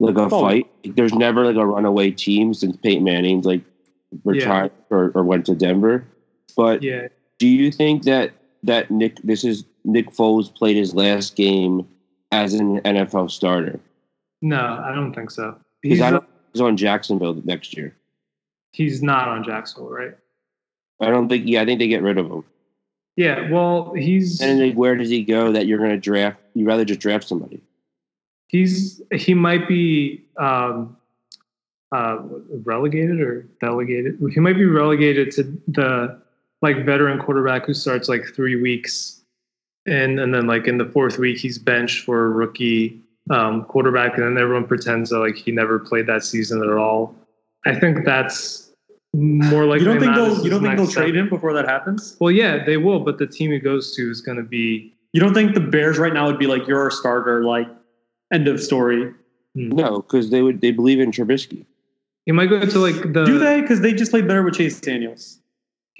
like a Oh. fight. There's never like a runaway team since Peyton Manning's like retired or, or went to Denver. But Yeah, do you think that that Nick this is Nick Foles played his last game as an NFL starter? no, I don't think so. He's I don't he's on Jacksonville next year. he's not on Jacksonville, right? I don't think yeah, I think they get rid of him. Yeah, well, he's And then where does he go that you're gonna draft you'd rather just draft somebody? he's he might be um, uh, relegated or delegated. He might be relegated to the like veteran quarterback who starts like three weeks, and and then like in the fourth week he's benched for a rookie um, quarterback, and then everyone pretends that like he never played that season at all. I think that's more like you don't think they'll you don't think they'll trade him before that happens? Well, yeah, they will, but the team he goes to is going to be You don't think the Bears right now would be like you're our starter, like end of story? No, because they would they believe in Trubisky. he might go to like the Do they? Because they just played better with Chase Daniels.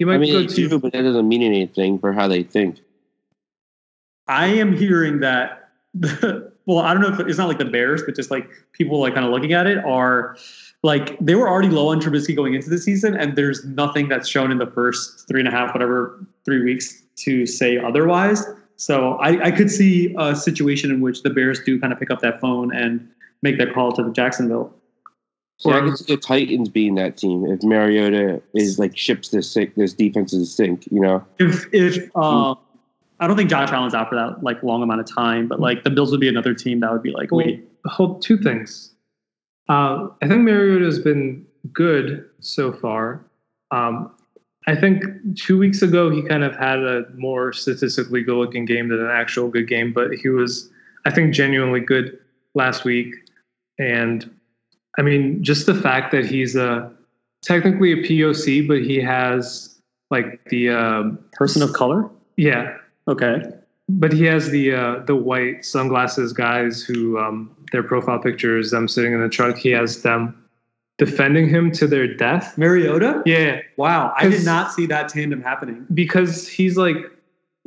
Might I mean go to do, but that doesn't mean anything for how they think. I am hearing that. *laughs* well, I don't know if it's not like the Bears, but just like people like kind of looking at it are like they were already low on Trubisky going into the season, and there's nothing that's shown in the first three and a half, whatever, three weeks to say otherwise. So I, I could see a situation in which the Bears do kind of pick up that phone and make that call to the Jacksonville. See, I can see the Titans being that team if Mariota is like ships this sink, this defense is sink, you know. If if um, I don't think Josh Allen's out for that like long amount of time, but like the Bills would be another team that would be like, Well, wait, hold two things. Uh, I think Mariota has been good so far. Um, I think two weeks ago he kind of had a more statistically good looking game than an actual good game, but he was, I think, genuinely good last week. And I mean, just the fact that he's a technically a POC, but he has like the um, person of color. yeah, Okay, but he has the uh, the white sunglasses guys who um, their profile picture is them sitting in the truck. He has them defending him to their death. Mariota. Yeah, Wow, I did not see that tandem happening. because he's like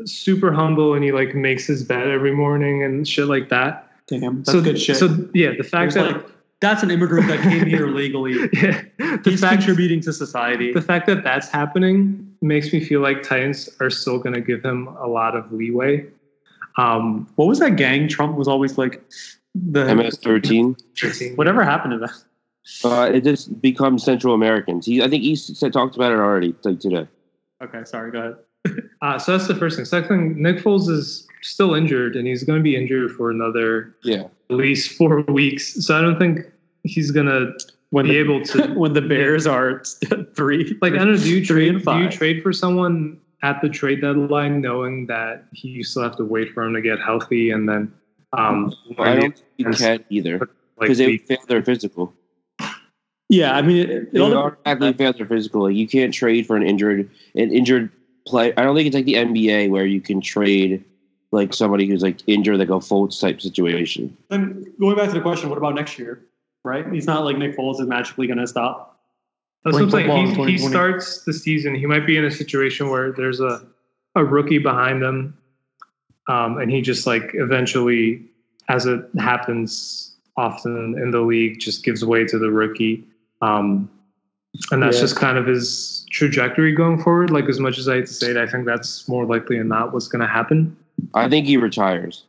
super humble and he like makes his bed every morning and shit like that. Damn, that's so good shit. So yeah, the fact There's, that like that's an immigrant that came here *laughs* legally. yeah, the He's fact contributing to society. the fact that that's happening makes me feel like Titans are still going to give him a lot of leeway. Um, What was that gang? Trump was always like the MS thirteen. Whatever happened to that? Uh, it just becomes Central Americans. He, I think he said, talked about it already like today. Okay, sorry. Go ahead. Uh, so that's the first thing. Second thing, Nick Foles is still injured, and he's going to be injured for another Yeah, at least four *laughs* weeks. So I don't think he's going to When be the, able to. *laughs* when the Bears are *laughs* three, Like I don't know. Do you trade? Do you trade for someone at the trade deadline, knowing that you still have to wait for him to get healthy, and then um, I don't think you can either like because they be- fail their physical. Yeah, I mean, it, it They all would depends- automatically fail their physical. Like, you can't trade for an injured an injured play. I don't think it's like the NBA where you can trade like somebody who's like injured, like a Fultz type situation. Then going back to the question, what about next year? Right? He's not like Nick Foles is magically going to stop. That's what I'm playing football in saying. He, he starts the season. He might be in a situation where there's a, a rookie behind them, um, and he just like eventually, as it happens often in the league, just gives way to the rookie. Um, and that's Yeah. just kind of his trajectory going forward. Like as much as I hate to say it, I think that's more likely than not what's going to happen. I think he retires.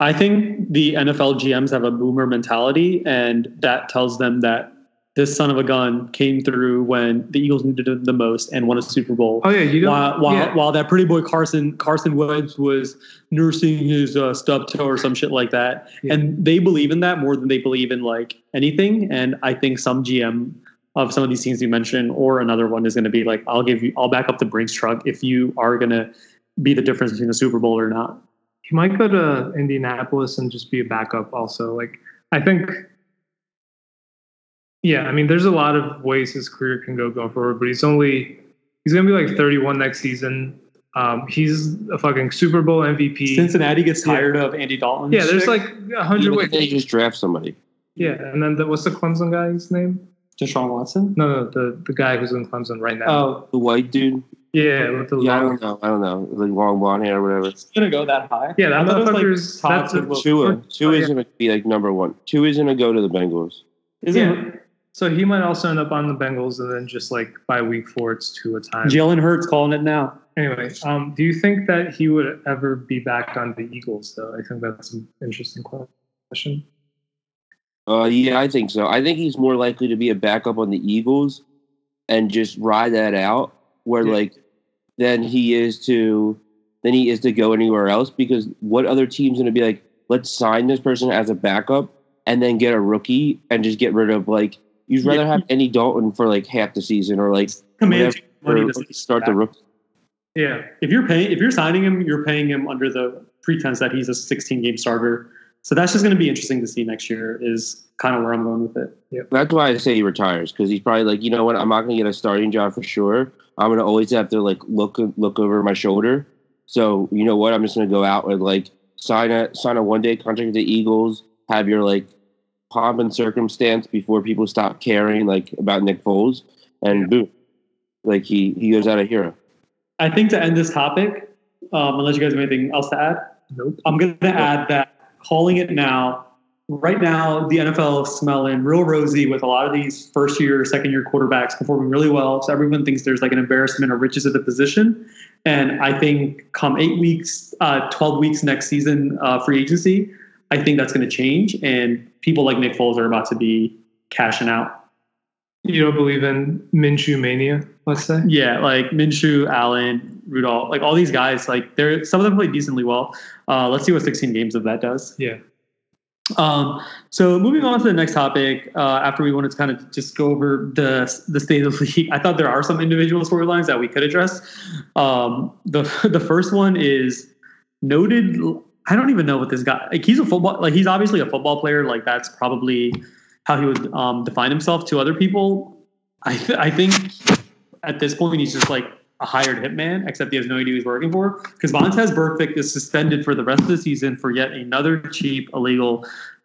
I think the NFL GMs have a boomer mentality, and that tells them that this son of a gun came through when the Eagles needed him the most and won a Super Bowl. Oh yeah, you don't. while while, yeah. while that pretty boy Carson Carson Wentz was nursing his uh, stub toe or some shit like that, Yeah. and they believe in that more than they believe in like anything. And I think some GM of some of these things you mentioned, or another one is going to be like, I'll give you, I'll back up the Brinks truck if you are going to be the difference between the Super Bowl or not. he might go to Indianapolis and just be a backup also. Like I think yeah, I mean there's a lot of ways his career can go going forward, but he's only he's gonna be like 31 next season. Um, he's a fucking Super Bowl MVP. Cincinnati gets Yeah. tired of Andy Dalton. yeah, there's shit. like a hundred ways. they just draft somebody. Yeah, and then the, what's the Clemson guy's name? Deshaun Watson. No, no, the the guy who's in Clemson right now. Oh, The white dude. yeah, with the Yeah, I long- don't know. I don't know. Like long blonde hair or whatever. it's gonna go that high. Yeah, that I thought it was, like, motherfucker's- Todd that's a- Goodwill. Tua. Tua Oh, is yeah. going to be like number one. Tua is going to go to the Bengals. Isn't Yeah. So he might also end up on the Bengals, and then just like by week four, it's two a time. Jalen Hurts calling it now? Anyway, um, do you think that he would ever be back on the Eagles? Though I think that's an interesting question. Uh, yeah, I think so. I think he's more likely to be a backup on the Eagles and just ride that out. Where Yeah. like, than he is to than he is to go anywhere else. Because what other team's going to be like? Let's sign this person as a backup and then get a rookie and just get rid of like. You'd rather Yeah. have Andy Dalton for like half the season or like Command money to start the rookie. Yeah, if you're paying if you're signing him, you're paying him under the pretense that he's a 16 game starter. So that's just going to be interesting to see next year. Is kind of where I'm going with it. That's why I say he retires because he's probably like, you know what, I'm not going to get a starting job for sure. I'm going to always have to like look look over my shoulder. So you know what, I'm just going to go out and like sign a sign a one day contract with the Eagles. Have your like pomp and circumstance before people stop caring like about Nick Foles, and boom, like he he goes out a hero. I think to end this topic, um, unless you guys have anything else to add, nope. I'm going to add that calling it now. Right now, the NFL is smelling real rosy with a lot of these first year, second year quarterbacks performing really well. So everyone thinks there's like an embarrassment of riches at the position. And I think come eight weeks, uh, 12 weeks next season, uh, free agency, I think that's going to change. And people like Nick Foles are about to be cashing out. You don't believe in Minshew mania, let's say? Yeah, like Minshew, Allen, Rudolph, like all these guys, like they're some of them play decently well. Uh, let's see what 16 games of that does. Yeah. Um, so moving on to the next topic, uh, after we wanted to kind of just go over the the state of the league, I thought there are some individual storylines that we could address. Um, the *laughs* the first one is noted. I don't even know what this guy like. He's a football like he's obviously a football player. Like that's probably how he would um, define himself to other people. I th- I think at this point he's just like a hired hitman, except he has no idea who he's working for. Because Vontaze Burfict is suspended for the rest of the season for yet another cheap, illegal,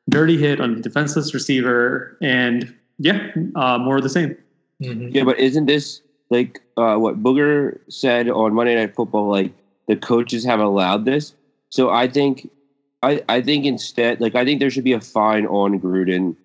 dirty hit on a defenseless receiver, and yeah, uh, more of the same. Mm-hmm. Yeah, but isn't this like uh, what Booger said on Monday Night Football? Like the coaches have allowed this, so I think, I I think instead, like I think there should be a fine on Gruden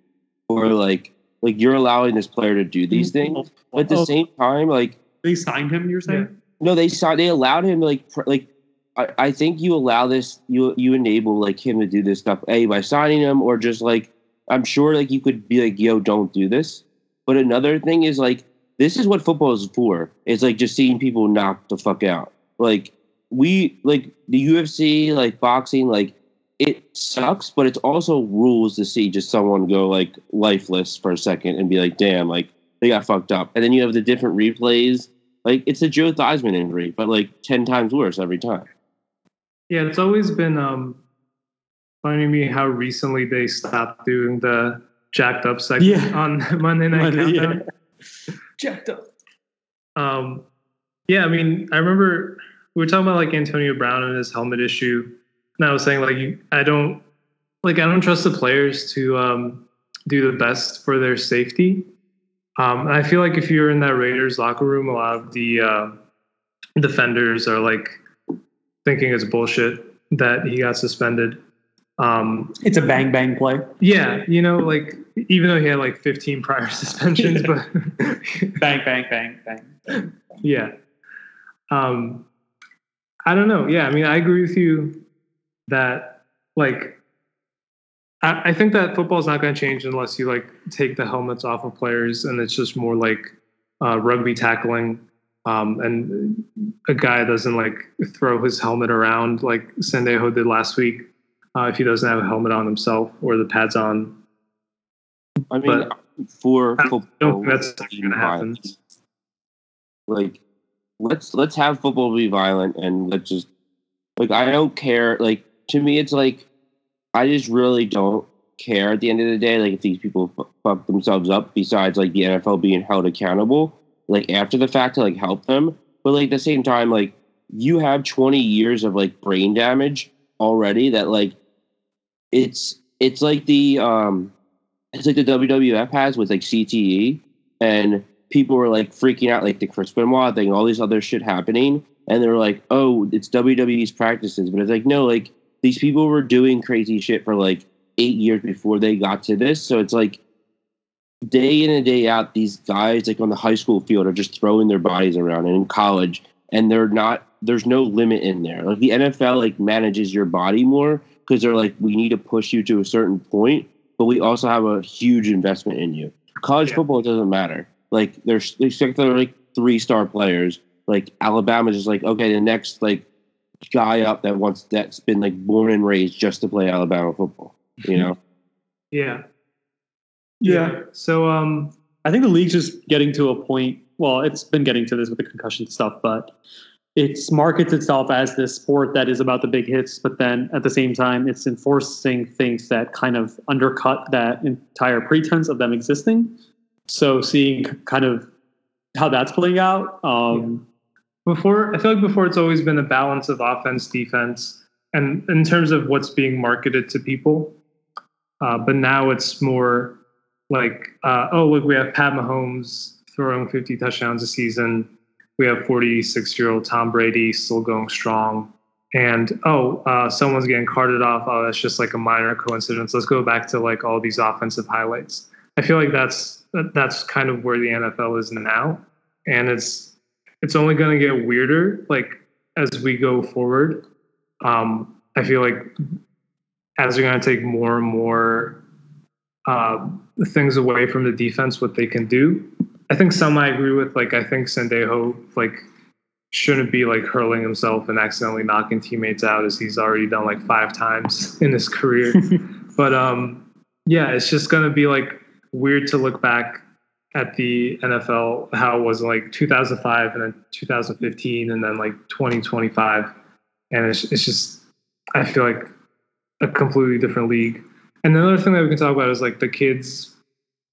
for like like you're allowing this player to do these mm-hmm. things, but at the Oh, same time, like they signed him. You're saying? no, they saw they allowed him like pr- like I, I think you allow this you you enable like him to do this stuff a by signing him or just like I'm sure like you could be like yo don't do this. But another thing is like this is what football is for. It's like just seeing people knock the fuck out. Like we like the UFC like boxing like it sucks, but it's also rules to see just someone go like lifeless for a second and be like damn like they got fucked up. And then you have the different replays like it's a Joe Theismann injury, but like ten times worse every time. Yeah, it's always been um, funny to me how recently they stopped doing the jacked up segment Yeah. on *laughs* Monday Night Monday, Countdown. yeah. Jacked up. Um, yeah, I mean, I remember we were talking about like Antonio Brown and his helmet issue, and I was saying like you- I don't like I don't trust the players to um, do the best for their safety. Um, I feel like if you're in that Raiders locker room, a lot of the uh, defenders are like thinking it's bullshit that he got suspended. Um, It's a bang bang play. yeah, you know, like even though he had like 15 prior *laughs* suspensions, but *laughs* Bang bang bang bang. yeah. Um, I don't know. Yeah, I mean, I agree with you that like I, I think that football is not going to change unless you like take the helmets off of players, and it's just more like uh, rugby tackling. Um, and a guy doesn't like throw his helmet around like Sendejo did last week uh, if he doesn't have a helmet on himself or the pads on. I mean, But for I football, that's let's going to happen. Like, let's let's have football be violent, and let's just like I don't care. Like to me, it's like I just really don't care at the end of the day. Like if these people f- fuck themselves up, besides like the NFL being held accountable, like after the fact to like help them. But like at the same time, like you have 20 years of like brain damage already that like it's it's like the um it's like the WWF has with like CTE and people were like freaking out like the Chris Benoit thing, all these other shit happening, and they were like, "Oh, it's WWE's practices," but it's like, no, like these people were doing crazy shit for like eight years before they got to this, so it's like day in and day out, these guys like on the high school field are just throwing their bodies around, and in college, and they're not. There's no limit in there. Like the NFL, like manages your body more because they're like, we need to push you to a certain point, but we also have a huge investment in you. College Yeah. football doesn't matter. Like there's they expect they're like three star players. Like Alabama's just like okay, the next like guy up that wants that's been like born and raised just to play Alabama football. You know, *laughs* Yeah. Yeah. So, um, I think the league's just getting to a point. Well, it's been getting to this with the concussion stuff, but it markets itself as this sport that is about the big hits, but then at the same time, it's enforcing things that kind of undercut that entire pretense of them existing. So, seeing kind of how that's playing out, um, before I feel like before it's always been a balance of offense, defense, and in terms of what's being marketed to people. Uh, but now it's more like, uh, oh look, we have Pat Mahomes throwing 50 touchdowns a season. We have 46 year old Tom Brady still going strong. And oh, uh, someone's getting carted off. Oh, that's just like a minor coincidence. Let's go back to like all these offensive highlights. I feel like that's that's kind of where the NFL is now, and it's it's only going to get weirder like as we go forward. Um, I feel like as they're going to take more and more uh, things away from the defense, what they can do, I think some I agree with. Like I think Sendejo like shouldn't be like hurling himself and accidentally knocking teammates out as he's already done like five times *laughs* in his career. *laughs* but um, yeah, it's just gonna be like weird to look back at the NFL how it was like 2005 and then 2015 and then like 2025, and it's it's just I feel like a completely different league. And another thing that we can talk about is like the kids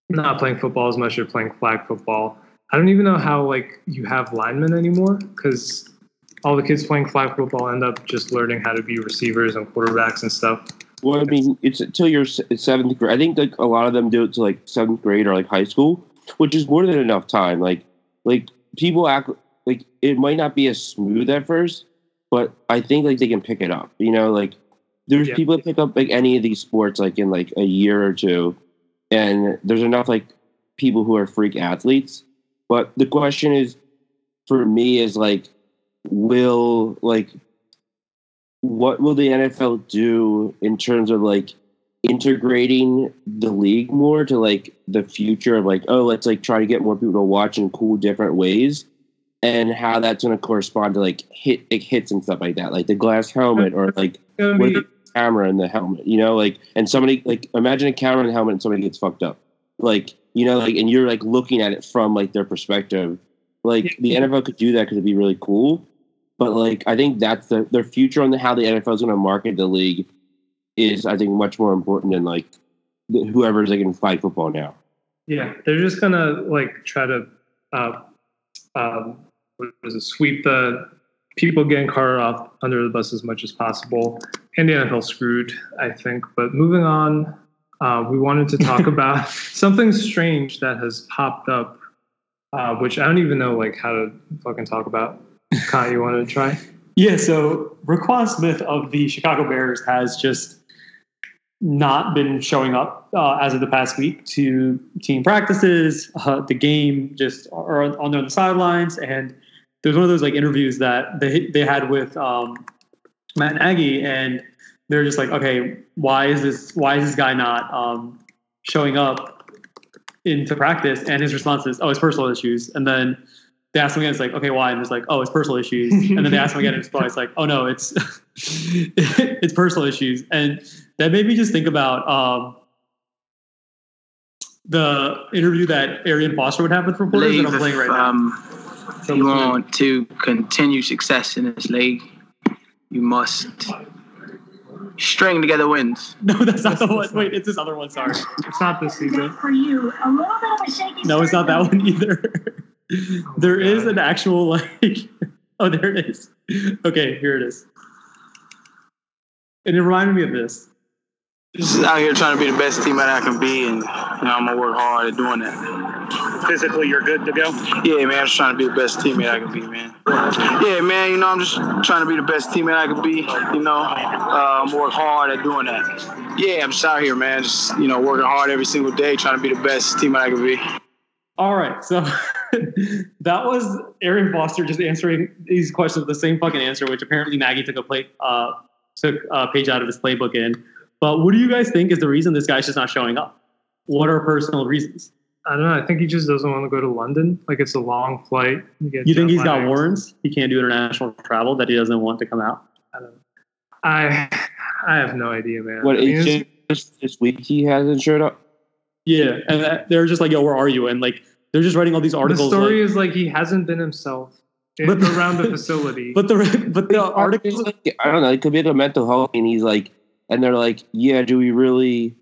not playing football as much; they're playing flag football. I don't even know how like you have linemen anymore because all the kids playing flag football end up just learning how to be receivers and quarterbacks and stuff. Well, I mean, it's until you're seventh grade. I think like a lot of them do it to like seventh grade or like high school, which is more than enough time. Like, like people act like it might not be as smooth at first, but I think like they can pick it up. You know, like there's Yeah. people that pick up like any of these sports like in like a year or two, and there's enough like people who are freak athletes. But the question is, for me, is like, will like what will the NFL do in terms of like integrating the league more to like the future of like oh let's like try to get more people to watch in cool different ways and how that's going to correspond to like hit like hits and stuff like that like the glass helmet or like with the camera in the helmet you know like and somebody like imagine a camera in the helmet and somebody gets fucked up like you know like and you're like looking at it from like their perspective like the NFL could do that because it'd be really cool but like I think that's the their future on the, how the NFL is going to market the league is I think much more important than like whoever's like in flag football now. Yeah, they're just gonna like try to uh, um, what is it, sweep the people getting Carter off under the bus as much as possible. And the NFL screwed, I think. But moving on, uh, we wanted to talk *laughs* about something strange that has popped up, uh, which I don't even know like how to fucking talk about. Kai, you want to try? *laughs* Yeah, so Roquan Smith of the Chicago Bears has just not been showing up uh, as of the past week to team practices, uh, the game, just or on, on the sidelines. And there's one of those like interviews that they they had with um, Matt Nagy, and they're just like, okay, why is this? Why is this guy not um, showing up into practice? And his response is, oh, it's personal issues. And then they ask him again, it's like, okay, why? And it's like, oh, it's personal issues. And then they ask him again, and it's probably it's like, oh no, it's *laughs* it's personal issues. And that made me just think about um, the interview that Arian Foster would have with reporters that I'm playing if right now. um, So you listen in. want to continue success in this league, you must string together wins. *laughs* No, that's not the one. Wait, it's this other one. Sorry. It's not this season. for you. A little bit of a shaky No, it's not that one either. *laughs* there is an actual like. *laughs* Oh, there it is. Okay, here it is. And it reminded me of this. Just out here trying to be the best teammate I can be, and you know, I'm gonna work hard at doing that. physically you're good to go. Yeah, man, I'm just trying to be the best teammate I can be, man. Yeah, man, you know, I'm just trying to be the best teammate I can be. You know, um, work hard at doing that. Yeah, I'm just out here, man, just you know, working hard every single day, trying to be the best teammate I can be. All right, so *laughs* that was Arian Foster just answering these questions with the same fucking answer, which apparently Maggie took a play, uh, took a page out of his playbook in. But what do you guys think is the reason this guy's just not showing up? What are personal reasons? I don't know. I think he just doesn't want to go to London. Like it's a long flight. get You think he's got warrants? He can't do international travel that he doesn't want to come out. I don't. Know. I I have no idea, man. What I mean, it's it's- just this week he hasn't showed up. Yeah, and that, they're just like, "Yo, where are you?" And like, they're just writing all these articles. the story like- is like he hasn't been himself in, But- around the *laughs* facility. but the but the articles. Like, I don't know. It could be the mental health, and he's like, and they're like, yeah, do we really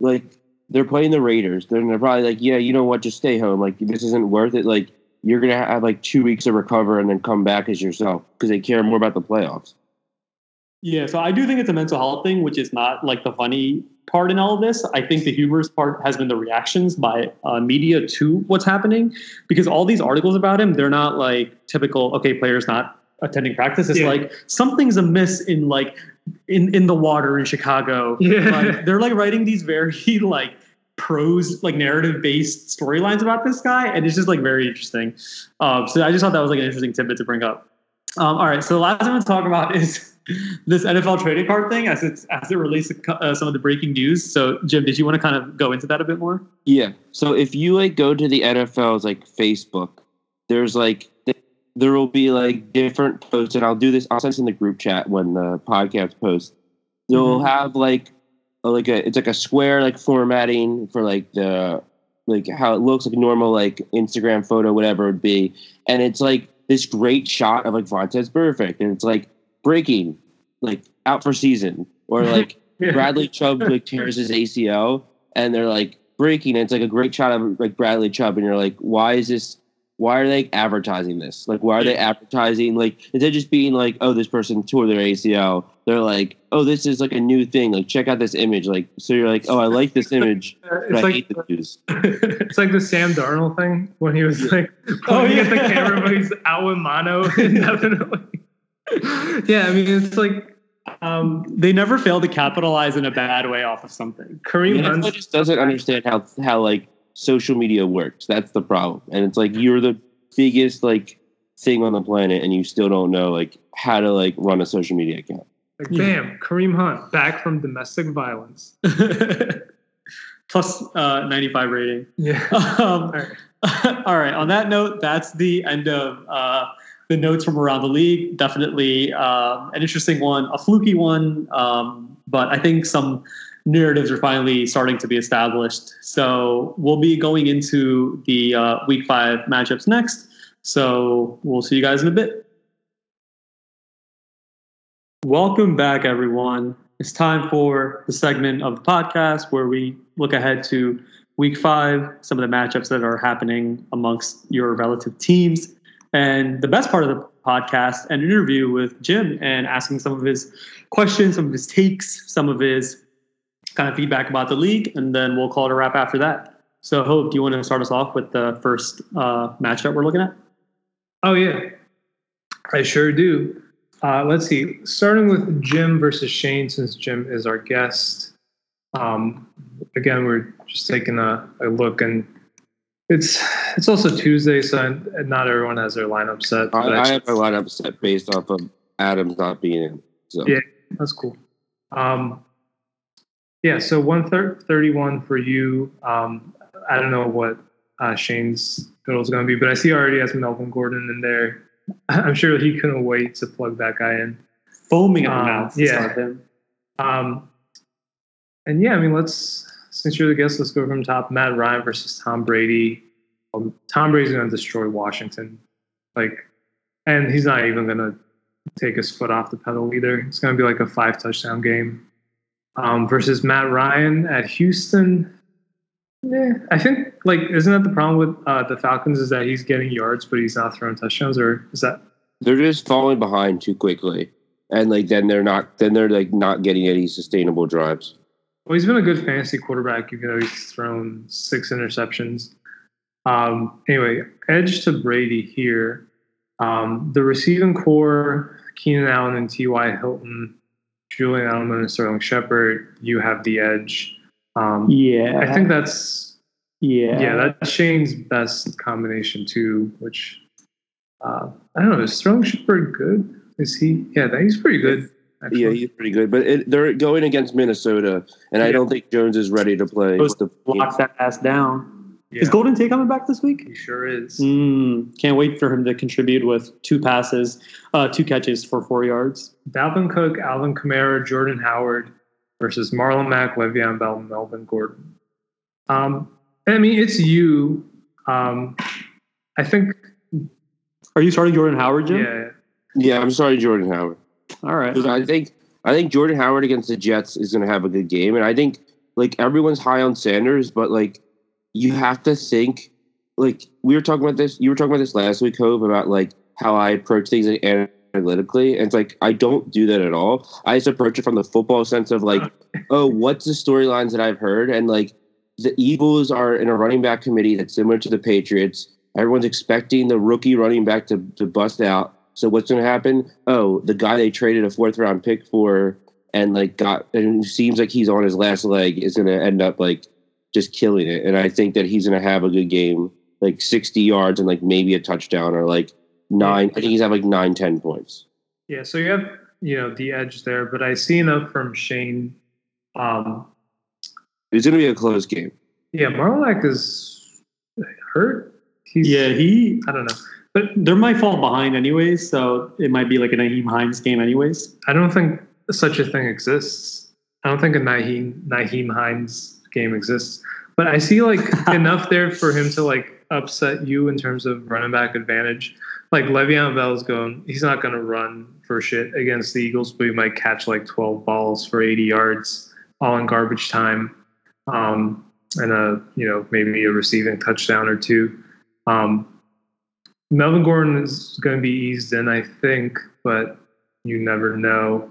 like? They're playing the Raiders. They're, they're probably like, yeah, you know what? Just stay home. Like this isn't worth it. Like you're gonna have like two weeks to recover and then come back as yourself because they care more about the playoffs. Yeah, so I do think it's a mental health thing, which is not like the funny part in all of this. I think the humorous part has been the reactions by uh, media to what's happening, because all these articles about him, they're not like typical. Okay, players not attending practice. It's Yeah. like something's amiss in like in in the water in Chicago. Yeah. like, they're like writing these very *laughs* like prose like narrative based storylines about this guy, and it's just like very interesting. Um, so I just thought that was like an interesting tidbit to bring up. Um, all right, so the last thing I'm going to talk about *laughs* is this NFL trading card thing as it's as it relates to uh, some of the breaking news. So, Jim, did you want to kind of go into that a bit more? Yeah. So if you like go to the NFL's like Facebook, there's like th- there will be like different posts, and I'll do this. I'll send this in the group chat when the podcast posts. They'll Mhm. have like a, like a it's like a square like formatting for like the like how it looks like a normal like Instagram photo, whatever it would be, and it's like this great shot of like Vontaze Burfict, and it's like breaking, like out for season, or *laughs* like Yeah. Bradley Chubb like tears his ACL, and they're like breaking. And it's like a great shot of like Bradley Chubb, and you're like, why is this? Why are they advertising this? Like, why are they advertising like instead of just being like, oh, this person tore their ACL? They're like, oh, this is like a new thing. Like, check out this image. Like, so you're like, oh, I like this *laughs* image, Uh, but It's I like hate the news. *laughs* it's like the Sam Darnold thing when he was like Oh, pointing at the camera, but he's *laughs* out with mono indefinitely. yeah, I mean it's like um, They never fail to capitalize in a bad way off of something. Kareem NFL Hunt. just doesn't understand how how like social media works. That's the problem. And it's like you're the biggest like thing on the planet, and you still don't know like how to like run a social media account. Like, bam, Kareem Hunt back from domestic violence. *laughs* Plus uh, 95 rating. Yeah. *laughs* Um, *laughs* all right. On that note, that's the end of uh, the notes from around the league. Definitely um, an interesting one, a fluky one, um, but I think some narratives are finally starting to be established. So we'll be going into the uh, week five matchups next. So we'll see you guys in a bit. Welcome back, everyone. It's time for the segment of the podcast where we look ahead to week five, some of the matchups that are happening amongst your relative teams. And the best part of the podcast, an interview with Jim and asking some of his questions, some of his takes, some of his kind of feedback about the league. And then we'll call it a wrap after that. So, Hope, do you want to start us off with the first uh, matchup we're looking at? Oh yeah, I sure do. Uh, let's see. Starting with Jim versus Shane, since Jim is our guest. Um, again, we're just taking a, a look, and it's it's also Tuesday, so not everyone has their lineup set. I, but I have my lineup set based off of Adams not being in. So Yeah. That's cool. Um, yeah, so one thirty-one for you. Um, I don't know what uh, Shane's total is going to be, but I see already has Melvin Gordon in there. *laughs* I'm sure he couldn't wait to plug that guy in. Foaming at the Um, mouth. yeah. him. Um, and yeah, I mean, let's since you're the guest, let's go from top. Matt Ryan versus Tom Brady. Um, Tom Brady's going to destroy Washington, like, and he's not even going to take his foot off the pedal either. It's going to be like a five touchdown game. Um, versus Matt Ryan at Houston. Yeah, I think like isn't that the problem with uh, the Falcons is that he's getting yards but he's not throwing touchdowns, or is that they're just falling behind too quickly, and like then they're not then they're like not getting any sustainable drives. Well, he's been a good fantasy quarterback, even though he's thrown six interceptions. Um, anyway, edge to Brady here. Um, the receiving core, Keenan Allen and T.Y. Hilton, Julian Edelman and Sterling Shepard, you have the edge. Um, Yeah. I think that's yeah. yeah, that's Shane's best combination too. Which uh, I don't know. Is Sterling Shepard good? Is he? Yeah, he's pretty good. actually. Yeah, he's pretty good, but it, they're going against Minnesota, and I don't think Jones is ready to play. Supposed The, Lock that ass down. Yeah, Is Golden Tate coming back this week? he sure is. Mm, can't wait for him to contribute with two passes, uh, two catches for four yards. Dalvin Cook, Alvin Kamara, Jordan Howard versus Marlon Mack, Le'Veon Bell, and Melvin Gordon. Um, I mean, it's you. Um, I think, Are you starting Jordan Howard, Jim? yeah. yeah, I'm starting Jordan Howard. All right. I think I think Jordan Howard against the Jets is going to have a good game, and I think like everyone's high on Sanders, but like you have to think like we were talking about this. You were talking about this last week, Hove, about like how I approach things like, analytically, and it's like I don't do that at all. I just approach it from the football sense of like, *laughs* oh, what's the storylines that I've heard, and like the Eagles are in a running back committee that's similar to the Patriots. Everyone's expecting the rookie running back to, to bust out. So what's going to happen? Oh, the guy they traded a fourth round pick for and like got and it seems like he's on his last leg is going to end up like just killing it. And I think that he's going to have a good game, like 60 yards and like maybe a touchdown or like nine. I think he's have like nine, 10 points. Yeah, so you have you know the edge there, but I see enough from Shane. Um, It's going to be a close game. yeah, Marlak is hurt. He's, Yeah, he I don't know, but they might fall behind anyways, so it might be like a Nyheim Hines game anyways. I don't think such a thing exists. I don't think a Nyheim Nyheim Hines game exists. But I see like *laughs* enough there for him to like upset you in terms of running back advantage. Like Le'Veon Bell's going, he's not going to run for shit against the Eagles, but he might catch like 12 balls for 80 yards, all in garbage time, um, and a you know maybe a receiving touchdown or two. Um, Melvin Gordon is going to be eased in, I think, but you never know.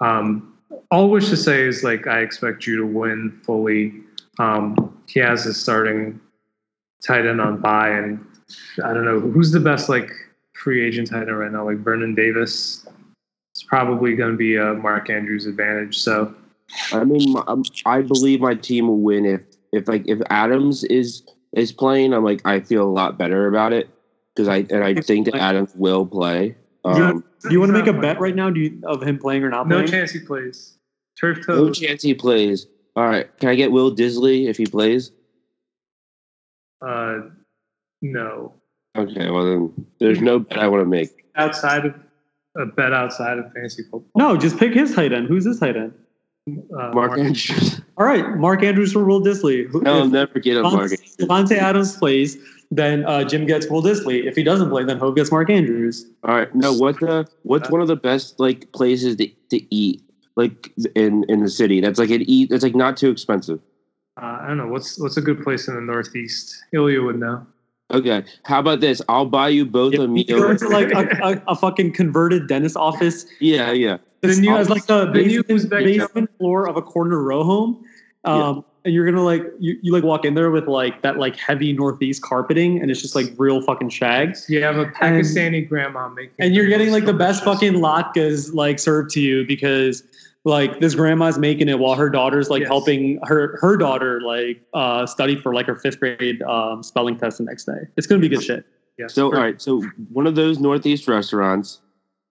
Um, all I wish to say is like I expect you to win fully. Um, he has his starting tight end on bye, and I don't know who's the best like free agent tight end right now. Like Vernon Davis, it's probably going to be a Mark Andrews advantage. So I mean, um, I believe my team will win if if like if Adams is is playing. I'm like I feel a lot better about it because I and I think that Adams will play. Um, Do you want to make a bet right now? Do you, of him playing or not no playing? chance he plays. Turf toe. no toe. chance he plays. All right, can I get Will Dissly if he plays? Uh, no. Okay, well then there's no bet I want to make. Outside of a bet outside of fantasy football. No, just pick his tight end. Who's his tight end? Uh, Mark Andrews. All right, Mark Andrews for Will Dissly. Who- I'll never get a Mark. Davante Davante Adams plays, then uh, Jim gets Will Dissly. If he doesn't play, then Hope gets Mark Andrews. All right, no. What the? What's one of the best like places to, to eat like in in the city? That's like an eat. That's like not too expensive. Uh, I don't know what's what's a good place in the Northeast. Ilya would know. Okay, how about this? I'll buy you both a You go meal. into like a, a, *laughs* a fucking converted dentist office. Yeah, yeah. This new- has like the the basement, basement floor of a corner row home. Um, and you're gonna like you, you like walk in there with like that like heavy northeast carpeting and it's just like real fucking shags. You have a Pakistani grandma making, And you're getting like the best fucking latkes like served to you because like this grandma's making it while her daughter's like Yes. helping her her daughter like uh study for like her fifth grade um spelling test the next day. It's gonna be good shit. Yes. So all right, so one of those northeast restaurants,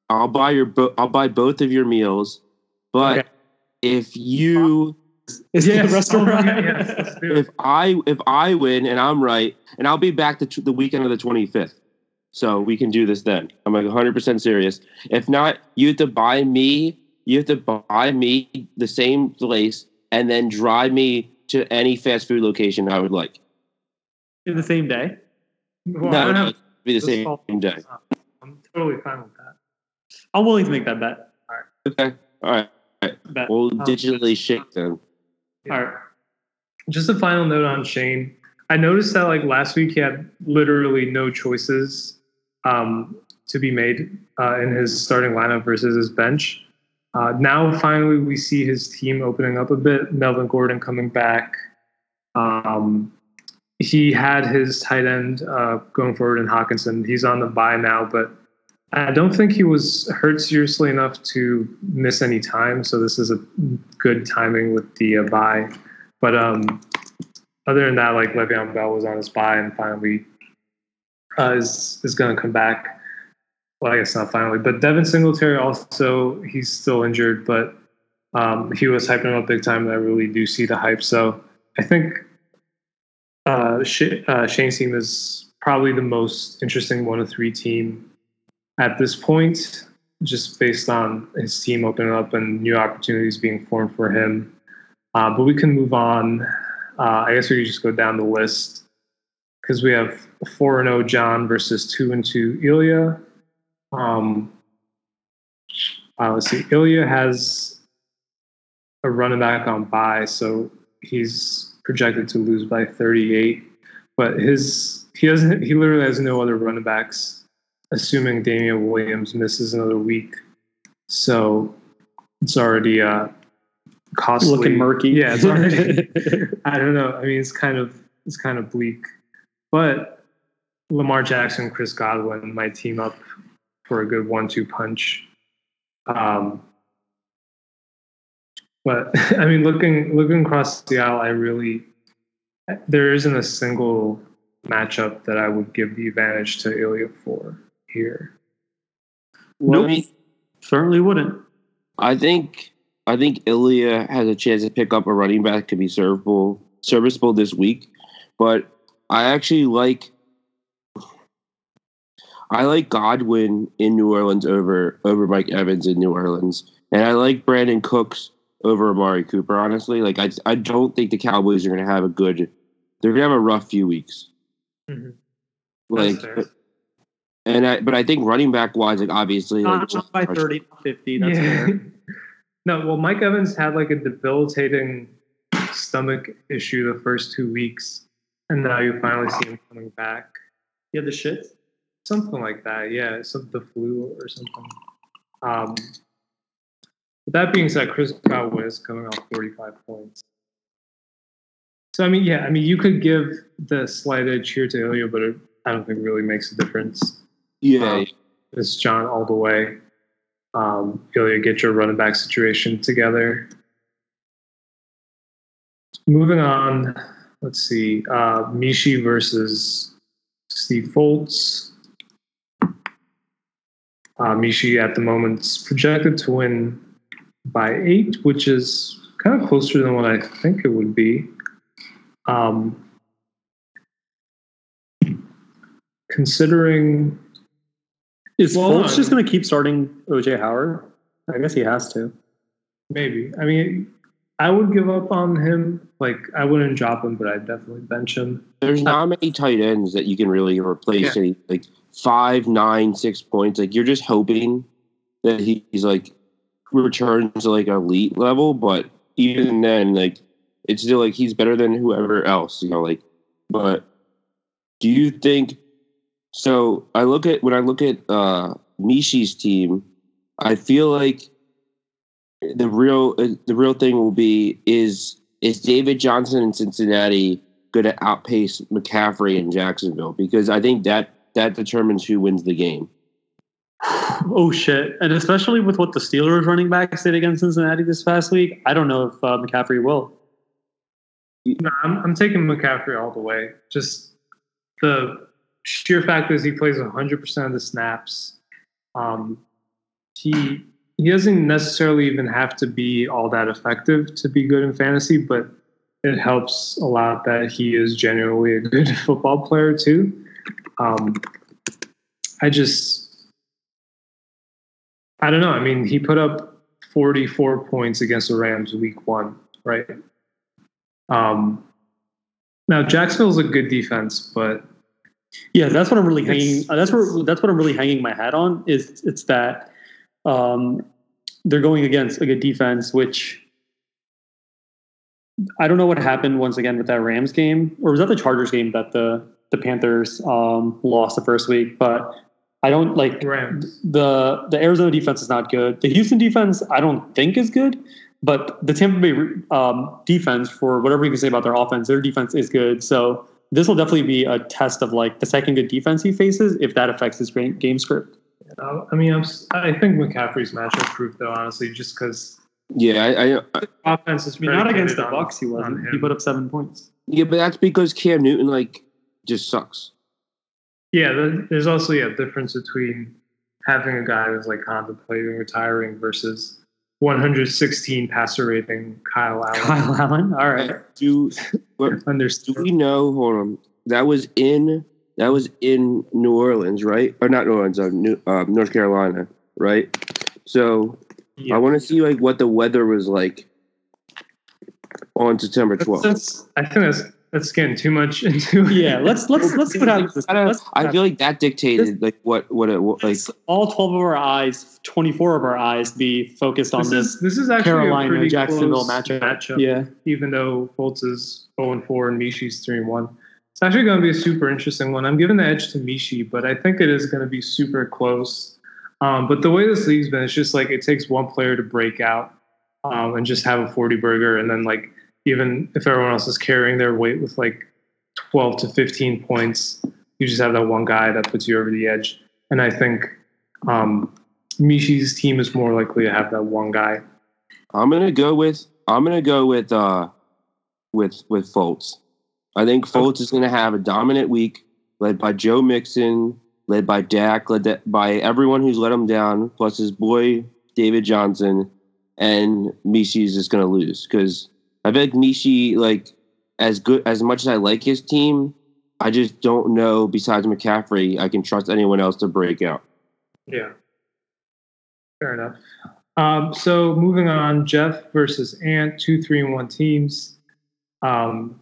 I'll buy your bo- I'll buy both of your meals, but Okay. if you Is Yes. it restaurant? Oh God, yes, let's do it. if I if I win and I'm right, and I'll be back the, the weekend of the 25th, so we can do this then. I'm like 100 percent serious. If not, you have to buy me. You have to buy me the same place and then drive me to any fast food location I would like. In the same day. Well, I no, don't no, have- it'd be the this same fall- day. I'm totally fine with that. I'm willing to make that bet. Okay, all right. bet. We'll Um, digitally shake them. All right. Just a final note on Shane. I noticed that like last week he had literally no choices um, to be made uh, in his starting lineup versus his bench. Uh, now finally we see his team opening up a bit. Melvin Gordon coming back. Um, he had his tight end uh, going forward in Hockenson. He's on the bye now, but I don't think he was hurt seriously enough to miss any time. So this is a good timing with the uh, bye. But um, other than that, like Le'Veon Bell was on his bye and finally uh, is is going to come back. Well, I guess not finally, but Devin Singletary also he's still injured, but um, he was hyping him up big time, and I really do see the hype. So I think uh, Sh- uh, Shane's team is probably the most interesting one of three team at this point, just based on his team opening up and new opportunities being formed for him. Uh, but we can move on. Uh, I guess we could just go down the list because we have four and zero John versus two and two Ilya. Um, uh, let's see. Ilya has a running back on bye, so he's projected to lose by 38. But his he doesn't. He literally has no other running backs, assuming Damien Williams misses another week. So it's already uh, costly. Looking murky. Yeah, it's already. *laughs* *laughs* I don't know. I mean, it's kind of it's kind of bleak, but Lamar Jackson, Chris Godwin might team up for a good one-two punch. Um, but *laughs* I mean, looking looking across the aisle, I really there isn't a single matchup that I would give the advantage to Ilya for here. Well, Nope. I mean, Certainly wouldn't. I think I think Ilya has a chance to pick up a running back to be serviceable serviceable this week, but I actually like I like Godwin in New Orleans over over Mike Evans in New Orleans, and I like Brandin Cooks over Amari Cooper. Honestly, like I I don't think the Cowboys are going to have a good. They're going to have a rough few weeks. Mhm. Like, That's fair. And I but I think running back wise, like obviously, like, Not, not by 30, not 50. That's yeah. fair. no, well, Mike Evans had like a debilitating stomach issue the first two weeks, and now you finally see him coming back. You have the shit. Something like that, yeah. Some the flu or something. Um, but that being said, Chris Godwin is coming off 45 points. So I mean, yeah, I mean, you could give the slight edge here to Ilya, but it, I don't think it really makes a difference. Yeah, Um, it's John all the way. Um, Ilya, get your running back situation together. Moving on, let's see. Uh, Mishi versus Steve Foltz. Uh, Mishi at the moment is projected to win by eight, which is kind of closer than what I think it would be. Um, considering Is Well, Fultz just going to keep starting OJ Howard? I guess he has to. Maybe. I mean, I would give up on him. Like, I wouldn't drop him, but I'd definitely bench him. there's not many tight ends that you can really replace. Yeah. Any like five, nine, six points. Like you're just hoping that he- he's like returns to like elite level, but even then, like it's still like he's better than whoever else. You know, like. But do you think? So I look at when I look at uh Mishi's team, I feel like the real uh, the real thing will be is is David Johnson in Cincinnati going to outpace McCaffrey in Jacksonville because I think that that determines who wins the game. *sighs* Oh shit! And especially with what the Steelers running backs did against Cincinnati this past week, I don't know if uh, McCaffrey will. No, I'm, I'm taking McCaffrey all the way. Just the sheer fact is he plays 100% of the snaps. Um, he he doesn't necessarily even have to be all that effective to be good in fantasy, but it helps a lot that he is genuinely a good *laughs* football player too. Um, I just I don't know. I mean, he put up 44 points against the Rams week one, right? Um, now Jacksonville's a good defense, but Yeah, that's what I'm really hanging. uh, That's where that's what I'm really hanging my hat on. Is it's that um, they're going against a good defense, which I don't know what happened once again with that Rams game, or was that the Chargers game that the the Panthers um, lost the first week? But I don't like Rams. the the Arizona defense is not good. The Houston defense I don't think is good, but the Tampa Bay um, defense, for whatever you can say about their offense, their defense is good. So this will definitely be a test of like the second good defense he faces if that affects his game, game script. Uh, I mean, I'm, s- I think McCaffrey's matchup proof, though, honestly, just because Yeah, I, I offense is I mean, not against predicated the on- Bucs, he wasn't. He put up seven points. yeah, but that's because Cam Newton like just sucks. Yeah, there's also yeah, a difference between having a guy who's like contemplating retiring versus 116 passer rating Kyle Allen. *laughs* Kyle Allen. All right. Do what, *laughs* do we know? Hold on, that was in that was in New Orleans, right? Or not New Orleans, uh, New, uh, North Carolina, right? So Yeah. I want to see like what the weather was like on September That's- twelfth. that's- I think that's that's getting too much *laughs* into. Yeah, let's let's let's put out this. I, don't- let's I feel like that dictated like what what it what, like. all twelve of our eyes, twenty four of our eyes, be focused on This this. is this is actually a Carolina pretty Jacksonville close matchup. matchup. Yeah. even though Fultz is 0 and 4 and Mishi's 3 and 1. It's actually going to be a super interesting one. I'm giving the edge to Mishi, but I think it is going to be super close. Um, but the way this league's been, it's just like it takes one player to break out um, and just have a 40 burger. And then, like, even if everyone else is carrying their weight with like 12 to 15 points, you just have that one guy that puts you over the edge. And I think um, Mishi's team is more likely to have that one guy. I'm gonna go with I'm gonna go with uh with with Fultz. I think Fultz is gonna have a dominant week, led by Joe Mixon, led by Dak, led by everyone who's let him down, plus his boy David Johnson. and Mishi is just going to lose because I feel like Mishi, like as good as much as I like his team, I just don't know. Besides McCaffrey, I can trust anyone else to break out. Yeah. Fair enough. Um, so moving on, Jeff versus Ant, two, three, and one teams. Um,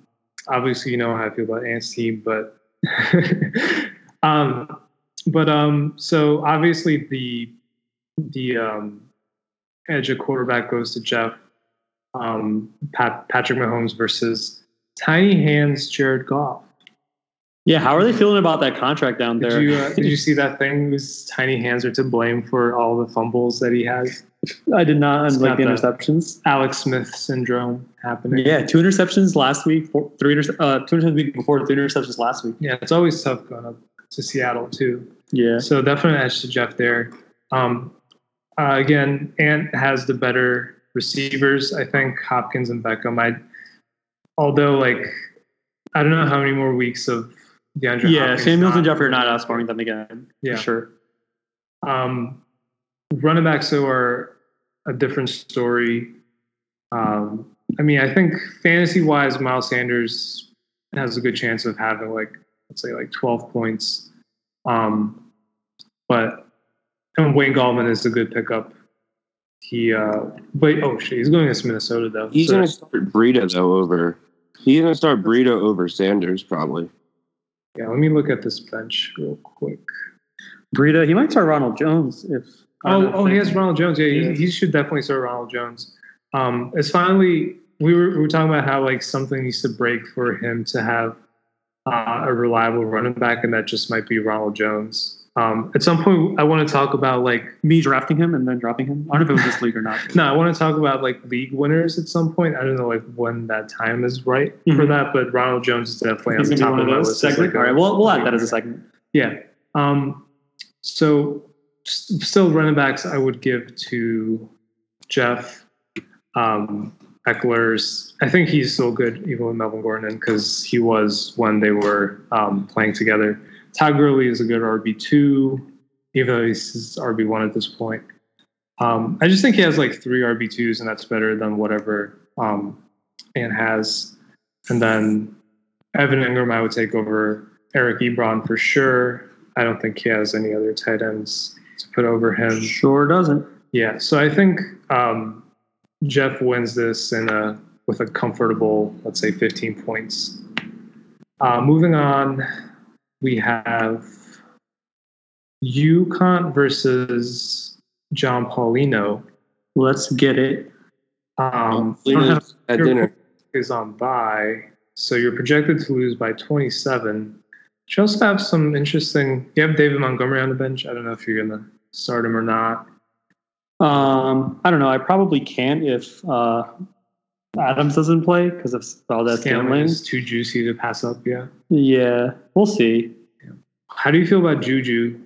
obviously, you know how I feel about Ant's team, but *laughs* um, but um, so obviously the the um, edge of quarterback goes to Jeff. Um, Pat, Patrick Mahomes versus Tiny Hands Jared Goff. Yeah, how are they feeling about that contract down Did there? you uh, did you see that thing? His tiny hands are to blame for all the fumbles that he has. I did not It's like the not that. interceptions. Alex Smith syndrome happening. Yeah, two interceptions last week, four, three inter- uh, two interceptions week before, three interceptions last week. yeah, it's always tough going up to Seattle too. Yeah, So definitely an edge to Jeff there. Um, uh, again, Ant has the better receivers. I think Hopkins and Beckham. I, although like, I don't know how many more weeks of DeAndre. yeah. Hopkins Samuels and not- Jeffery are not outscoring them again. Yeah. sure. Um, running backs though are a different story. Um, I mean, I think fantasy wise, Miles Sanders has a good chance of having like let's say like 12 points. Um, but and Wayne Gallman is a good pickup. He uh, wait, oh shit, he's going against Minnesota though. He's So- going to start Breida though over. He's going to start Breida over Sanders probably. yeah, let me look at this bench real quick. Breida, he might start Ronald Jones if. Oh, oh, he has Ronald Jones. Yeah, he, he should definitely start Ronald Jones. Um, it's finally we were we were talking about how like something needs to break for him to have uh, a reliable running back, and that just might be Ronald Jones. Um, at some point, I want to talk about like me drafting him and then dropping him. I don't know if it was this league or not. *laughs* no, I want to talk about like league winners at some point. I don't know like when that time is right for Mhm. that, but Ronald Jones is definitely He's on the top of of those list. segment. like, All right, we'll we'll add that as a segment. Yeah. Um, so still running backs, I would give to Jeff um, Ekeler's. I think he's still good, even with Melvin Gordon, because he was when they were um, playing together. Todd Gurley is a good RB two, even though he's RB one at this point. Um, I just think he has like three RB twos, and that's better than whatever um, Ant has. And then Evan Engram, I would take over Eric Ebron for sure. I don't think he has any other tight ends to put over him. Sure doesn't. Yeah, so I think um, Jeff wins this in a with a comfortable, let's say, 15 points. Uh, moving on, we have UConn versus John Paulino. Let's get it. Um, Leaders *laughs* at your dinner. is on bye, so you're projected to lose by 27. You also have some interesting. You have David Montgomery on the bench. I don't know if you're gonna start him or not. Um, I don't know. I probably can't if uh, Adams doesn't play because of Valdez Scanlon Scantling. is too juicy to pass up. Yeah. Yeah, we'll see. How do you feel about Juju?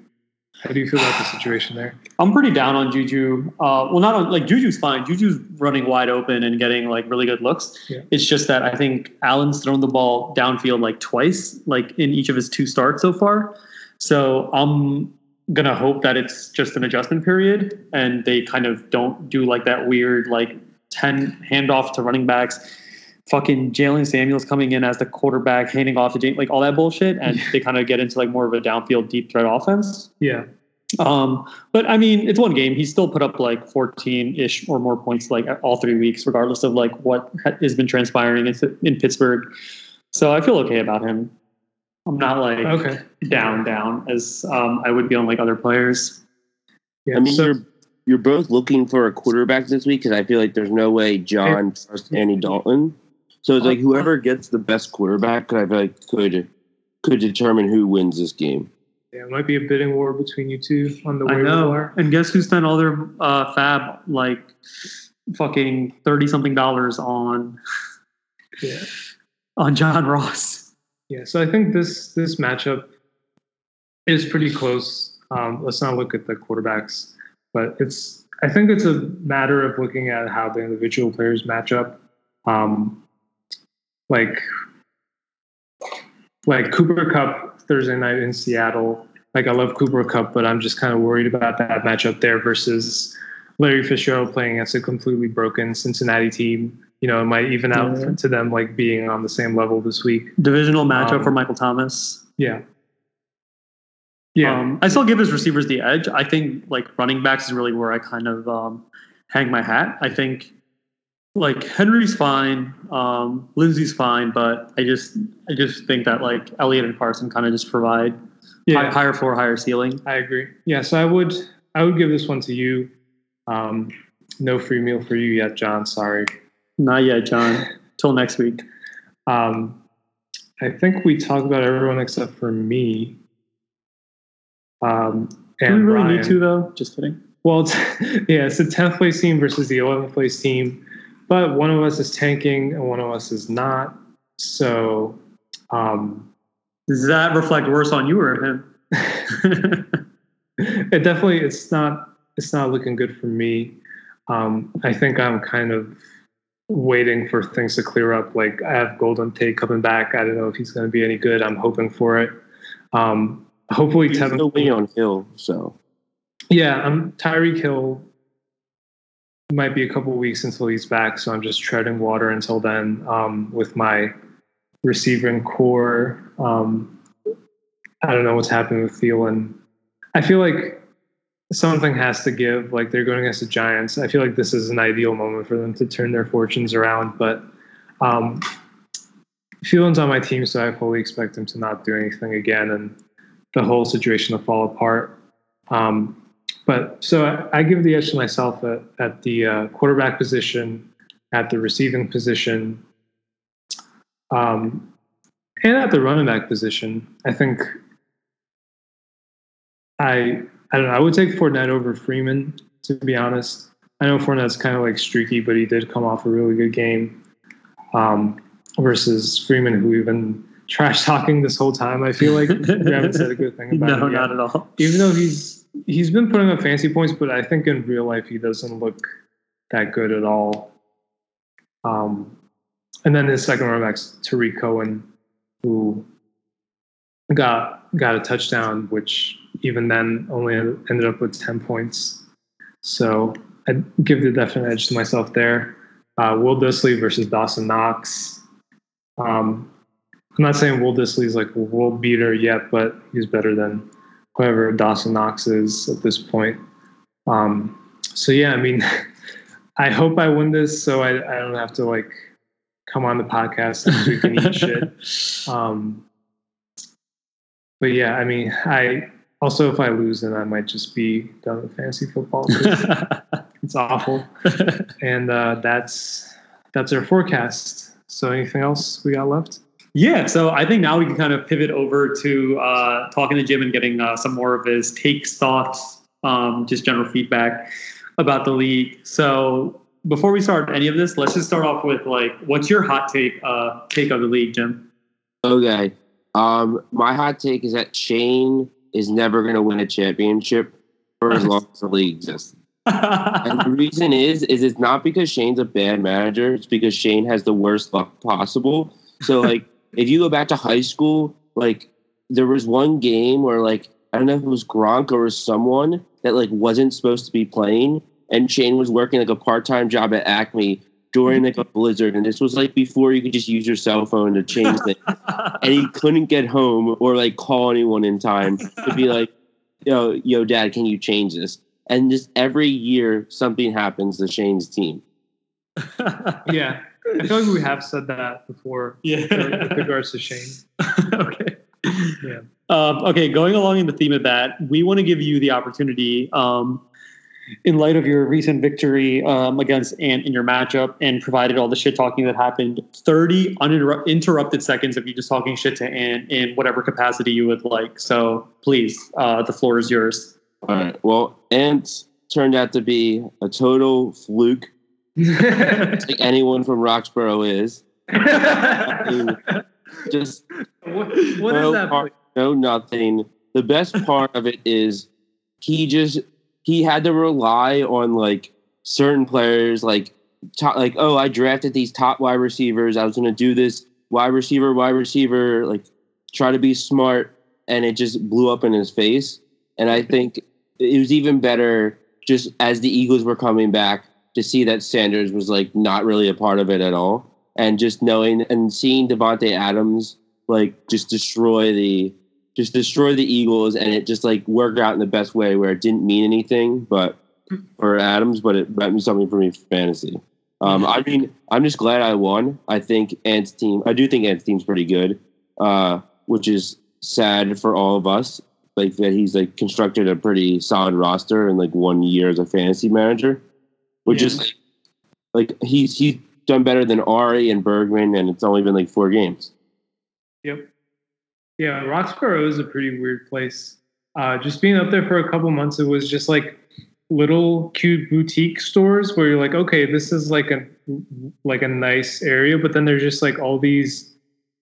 How do you feel about the situation there? I'm pretty down on Juju. Uh, well, not on like Juju's fine. Juju's running wide open and getting like really good looks. Yeah. It's just that I think Allen's thrown the ball downfield like twice, like in each of his two starts so far. So I'm gonna hope that it's just an adjustment period and they kind of don't do like that weird like ten handoff to running backs. Fucking Jaylen Samuels coming in as the quarterback, handing off to Jane, like all that bullshit, and they kind of get into like more of a downfield deep threat offense. Yeah. Um, but I mean, it's one game. He still put up like 14 ish or more points like all three weeks, regardless of like what has been transpiring in, in Pittsburgh. So I feel okay about him. I'm not like Okay. down, down as um, I would be on like other players. Yeah. I mean, so, you're you're both looking for a quarterback this week because I feel like there's no way John trusts Andy Dalton. So it's like whoever gets the best quarterback, I feel like could could determine who wins this game. yeah, it might be a bidding war between you two on the I know. wire. And guess who spent all their uh, FAAB like fucking 30 something dollars on Yeah. on John Ross? Yeah. So I think this this matchup is pretty close. Um, let's not look at the quarterbacks, but it's I think it's a matter of looking at how the individual players match up. Um, like like Cooper Kupp Thursday night in Seattle. Like I love Cooper Kupp, but I'm just kind of worried about that matchup there versus Larry Fitzgerald playing against a completely broken Cincinnati team. You know, it might even out Yeah. to them like being on the same level this week. Divisional matchup Um, for Michael Thomas. Yeah. Yeah. Um, I still give his receivers the edge. I think like running backs is really where I kind of um, hang my hat. I think like Henry's fine, um, Lindsey's fine, but I just I just think that like Elliott and Carson kind of just provide yeah. hi- higher floor, higher ceiling. I agree. Yeah, so I would I would give this one to you. Um, no free meal for you yet, John. Sorry. Not yet, John. Till next week. *laughs* Um, I think we talked about everyone except for me. Um, Do we really Ryan. need to though? Just kidding. Well, it's, *laughs* yeah, it's the tenth place team versus the eleventh place team, but one of us is tanking and one of us is not. So, um, Does that reflect worse on you or him? *laughs* *laughs* it definitely it's not it's not looking good for me. Um, I think I'm kind of waiting for things to clear up. Like I have Golden Tate coming back. I don't know if he's going to be any good. I'm hoping for it. Um, hopefully, He's Tevin. still waiting on Hill, so Yeah, I'm Tyreek Hill. Might be a couple weeks until he's back, so I'm just treading water until then. Um, with my receiving core, um, I don't know what's happening with Thielen. I feel like something has to give. Like they're going against the Giants. I feel like this is an ideal moment for them to turn their fortunes around. But um, Thielen's on my team, so I fully expect him to not do anything again, and the whole situation to fall apart. Um, but so I, I give the edge to myself at, at the uh, quarterback position, at the receiving position, um, and at the running back position. I think I I don't know. I would take Fournette over Freeman to be honest. I know Fournette's kind of like streaky, but he did come off a really good game um, versus Freeman, who we've been trash talking this whole time. I feel like we haven't said a good thing *laughs* about no, him yet not at all. even though he's he's been putting up fancy points, but I think in real life he doesn't look that good at all. Um, and then his second running back's Tarik Cohen, who got got a touchdown, which even then only ended up with ten points. So I'd give the definite edge to myself there. Uh, Will Dissly versus Dawson Knox. Um, I'm not saying Will Dissly's like a world beater yet, but he's better than whoever Dawson Knox is at this point. Um, so yeah, I mean, *laughs* I hope I win this so I, I don't have to like come on the podcast and we can eat shit. *laughs* Um, but yeah, I mean, I also if I lose, then I might just be done with fantasy football. *laughs* it's awful, and uh, that's that's our forecast. So anything else we got left? Yeah, so I think now we can kind of pivot over to uh, talking to Jim and getting uh, some more of his takes, thoughts, um, just general feedback about the league. So before we start any of this, let's just start off with like, what's your hot take uh, take of the league, Jim? Okay. Um, my hot take is that Shane is never going to win a championship for as long as the league exists. *laughs* And the reason is, is it's not because Shane's a bad manager. It's because Shane has the worst luck possible. So like, if you go back to high school, like there was one game where like I don't know if it was Gronk or someone that like wasn't supposed to be playing, and Shane was working like a part time job at Acme during like a blizzard, and this was like before you could just use your cell phone to change things, *laughs* and he couldn't get home or like call anyone in time to be like, yo, yo, dad, can you change this? And just every year something happens to Shane's team. *laughs* Yeah, I feel like we have said that before with yeah. regards to Shane. *laughs* okay. Yeah. Um, okay, going along in the theme of that, we want to give you the opportunity, um, in light of your recent victory um, against Ant in your matchup and provided all the shit talking that happened, 30 uninterrupted seconds of you just talking shit to Ant in whatever capacity you would like. So please, uh, the floor is yours. All right. Well, Ant turned out to be a total fluke, like anyone from Roxborough is. *laughs* Just what, what is no that? part, no nothing. The best part of it is he just he had to rely on like certain players, like top, like oh, I drafted these top wide receivers. I was going to do this wide receiver, wide receiver, like try to be smart, and it just blew up in his face. And I think it was even better just as the Eagles were coming back to see that Sanders was like not really a part of it at all, and just knowing and seeing Davante Adams like just destroy the just destroy the Eagles, and it just like worked out in the best way where it didn't mean anything, but *laughs* for Adams, but it meant something for me for fantasy. Um, I mean, I'm just glad I won. I think Ant's team. I do think Ant's team's pretty good, uh, which is sad for all of us. Like that, he's like constructed a pretty solid roster in like one year as a fantasy manager, which Yeah. is like, he's he's done better than Ari and Bergman, and it's only been like four games. Yep. Yeah, Roxborough is a pretty weird place. Uh, just being up there for a couple months, it was just like little cute boutique stores where you're like, okay, this is like a like a nice area, but then there's just like all these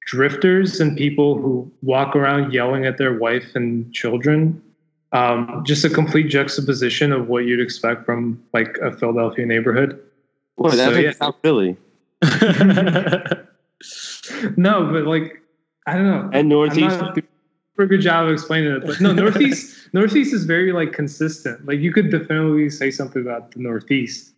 drifters and people who walk around yelling at their wife and children. Um, just a complete juxtaposition of what you'd expect from like a Philadelphia neighborhood. Well, that's So, yeah. South Philly *laughs* No, but like I don't know. and Northeast. doing a good job of explaining it, but no, Northeast *laughs* Northeast is very like consistent. Like you could definitely say something about the Northeast.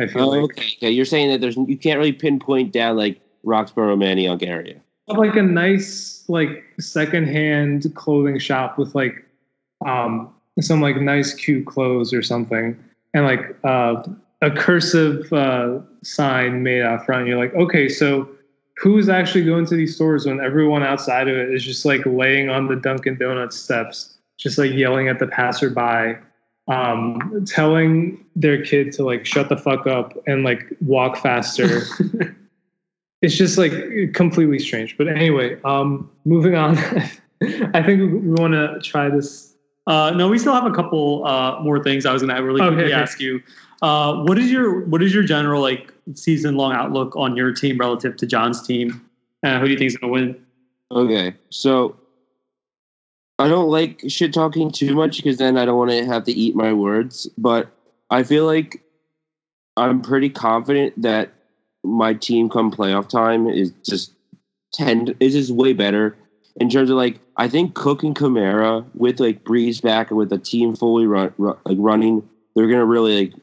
I feel Oh, like okay, okay. You're saying that there's you can't really pinpoint down like Roxborough, Manayunk area. Like a nice like secondhand clothing shop with like um some like nice cute clothes or something, and like uh, a cursive uh, sign made out front. You're like, okay, so who's actually going to these stores when everyone outside of it is just like laying on the Dunkin' Donuts steps, just like yelling at the passerby, um, telling their kid to like shut the fuck up and like walk faster. *laughs* it's just like completely strange. But anyway, um, moving on. *laughs* I think we want to try this. Uh, no, we still have a couple uh, more things I was going to really Okay, quickly okay. ask you. Uh, what is your what is your general like season long outlook on your team relative to John's team? Uh, who do you think is going to win? Okay, so I don't like shit talking too much because then I don't want to have to eat my words. But I feel like I'm pretty confident that my team come playoff time is just ten is just way better in terms of like I think Cook and Kamara with like Brees back and with a team fully run, run like running, they're gonna really like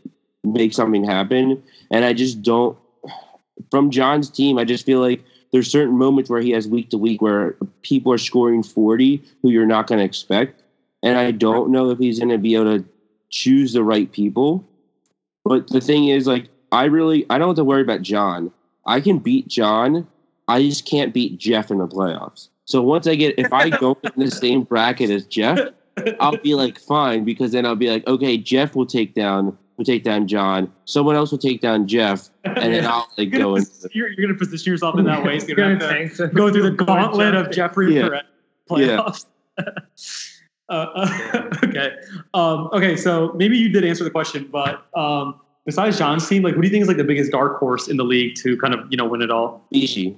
make something happen. And I just don't from John's team. I just feel like there's certain moments where he has week to week where people are scoring 40 who you're not to expect. And I don't know if he's to be able to choose the right people. But the thing is, like, I really, I don't have to worry about John. I can beat John. I just can't beat Jeff in the playoffs. So once I get, if I go in the *laughs* same bracket as Jeff, I'll be like fine because then I'll be like, okay, Jeff will take down, will take down John. Someone else will take down Jeff, and then I'll like go going into. to you're, going to position yourself in that way. So *laughs* you're Gonna going to to- go through the gauntlet of Jeffrey Yeah. Perez playoffs. *laughs* uh, uh, okay. Um, okay. So maybe you did answer the question, but um, besides John's team, like, what do you think is like the biggest dark horse in the league to kind of you know win it all? Mishi,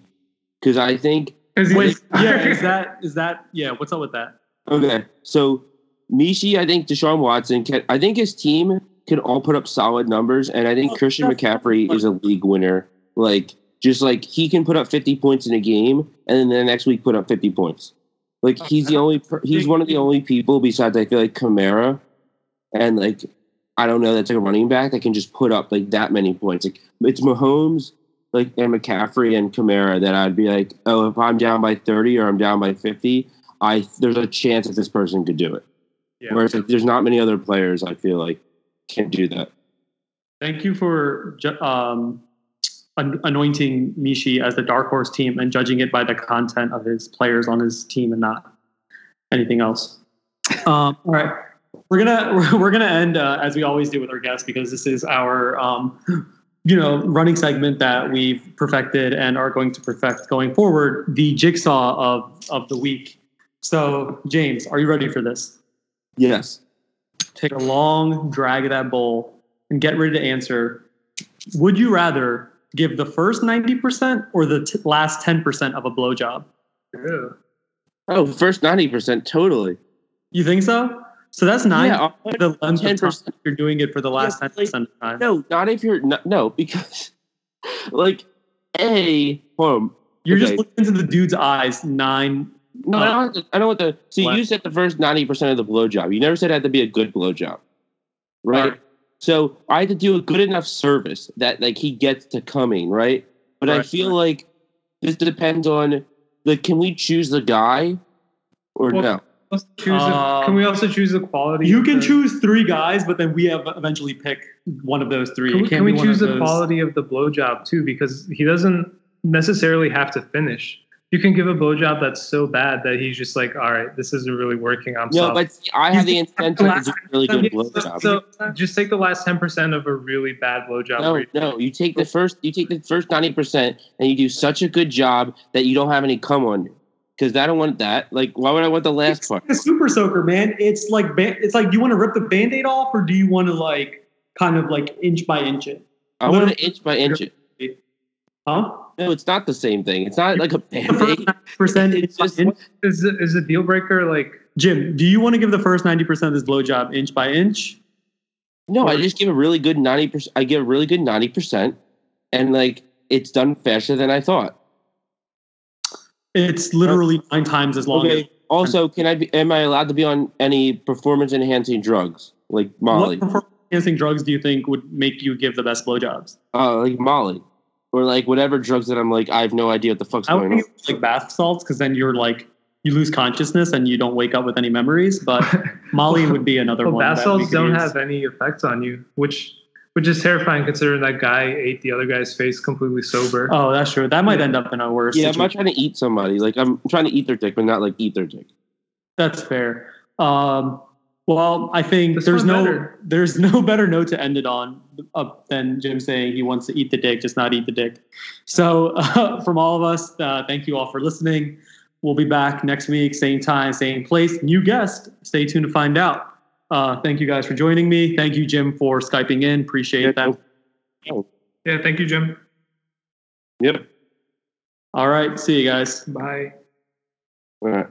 because I think Is he- Wait, yeah, is that is that yeah? What's up with that? okay. So Mishi, I think Deshaun Watson can. I think his team can all put up solid numbers, and I think Christian McCaffrey is a league winner. Like just like he can put up fifty points in a game, and then the next week put up fifty points. Like he's the only. He's one of the only people besides I feel like Kamara, and like I don't know that's like a running back that can just put up like that many points. Like it's Mahomes, like and McCaffrey and Kamara that I'd be like, oh, if I'm down by thirty or I'm down by fifty, I there's a chance that this person could do it. Yeah. Whereas like, there's not many other players I feel like can do that. Thank you for um, anointing Mishi as the dark horse team and judging it by the content of his players on his team and not anything else. Um, all right, we're gonna we're, *laughs* we're gonna end uh, as we always do with our guests because this is our um, you know running segment that we've perfected and are going to perfect going forward. The jigsaw of of the week. So James, are you ready for this? Yes. take a long drag of that bowl and get ready to answer would you rather give the first 90% or the t- last 10% of a blowjob Ew. Oh, first ninety percent, totally. you think so so that's nine Yeah, the length of time 10%. you're doing it for the last Yeah, 10% of time No, not if you're not, no because *laughs* like a hold you're just looking into the dude's eyes nine No, uh, I don't. To, I don't want the. See, What? you said the first ninety percent of the blowjob. You never said it had to be a good blowjob, right? Alright. So I had to do a good enough service that like he gets to coming, right? But I Right, feel like this depends on like can we choose the guy or Well, no? Let's choose. a- Um, can we also choose the quality? You can the- choose three guys, but then we have eventually pick one of those three. Can we, can't we choose the quality of the blowjob too? Because he doesn't necessarily have to finish. You can give a blowjob that's so bad that he's just like, all right, this isn't really working. I'm No, sorry. but see, I have the incentive to do a really good blowjob. So just take the last ten percent of a really bad blowjob. No, where no. You take the first. You take the first ninety percent, and you do such a good job that you don't have any cum on you. Because I don't want that. Like, why would I want the last It's part? like a super soaker, man. It's like it's like, do you want to rip the band-aid off, or do you want to like kind of like inch by inch it? I want to inch by inch it. Huh? No, it's not the same thing. It's not like a band-aid. percent It's inch by just- inch. Is it, is a deal breaker like? Jim, do you want to give the first ninety percent of this blowjob inch by inch? No, I just give a really good ninety percent. I give a really good ninety percent, and like it's done faster than I thought. It's literally nine times as long. as Okay. Also, can I be? Am I allowed to be on any performance-enhancing drugs like Molly? What performance enhancing drugs do you think would make you give the best blowjobs? Uh, like Molly, or like whatever drugs that I'm like I have no idea what the fuck's I going on. like bath salts because then you're like you lose consciousness and you don't wake up with any memories. But *laughs* Molly would be another Well, one. bath salts don't use. have any effects on you, which which is terrifying considering that guy ate the other guy's face completely sober. Oh, that's true. That might end up in a worse. Yeah, I'm not trying to eat somebody. Like I'm trying to eat their dick, but not like eat their dick. That's fair. Um, well, I think This there's no better. there's no better note to end it on uh, than Jim saying he wants to eat the dick, just not eat the dick. So, *laughs* uh, from all of us, uh, thank you all for listening. We'll be back next week, same time, same place. New guest. Stay tuned to find out. Uh, thank you guys for joining me. Thank you, Jim, for skyping in. Appreciate Yeah, that. Yeah, thank you, Jim. Yep. All right, see you guys. Bye. All right.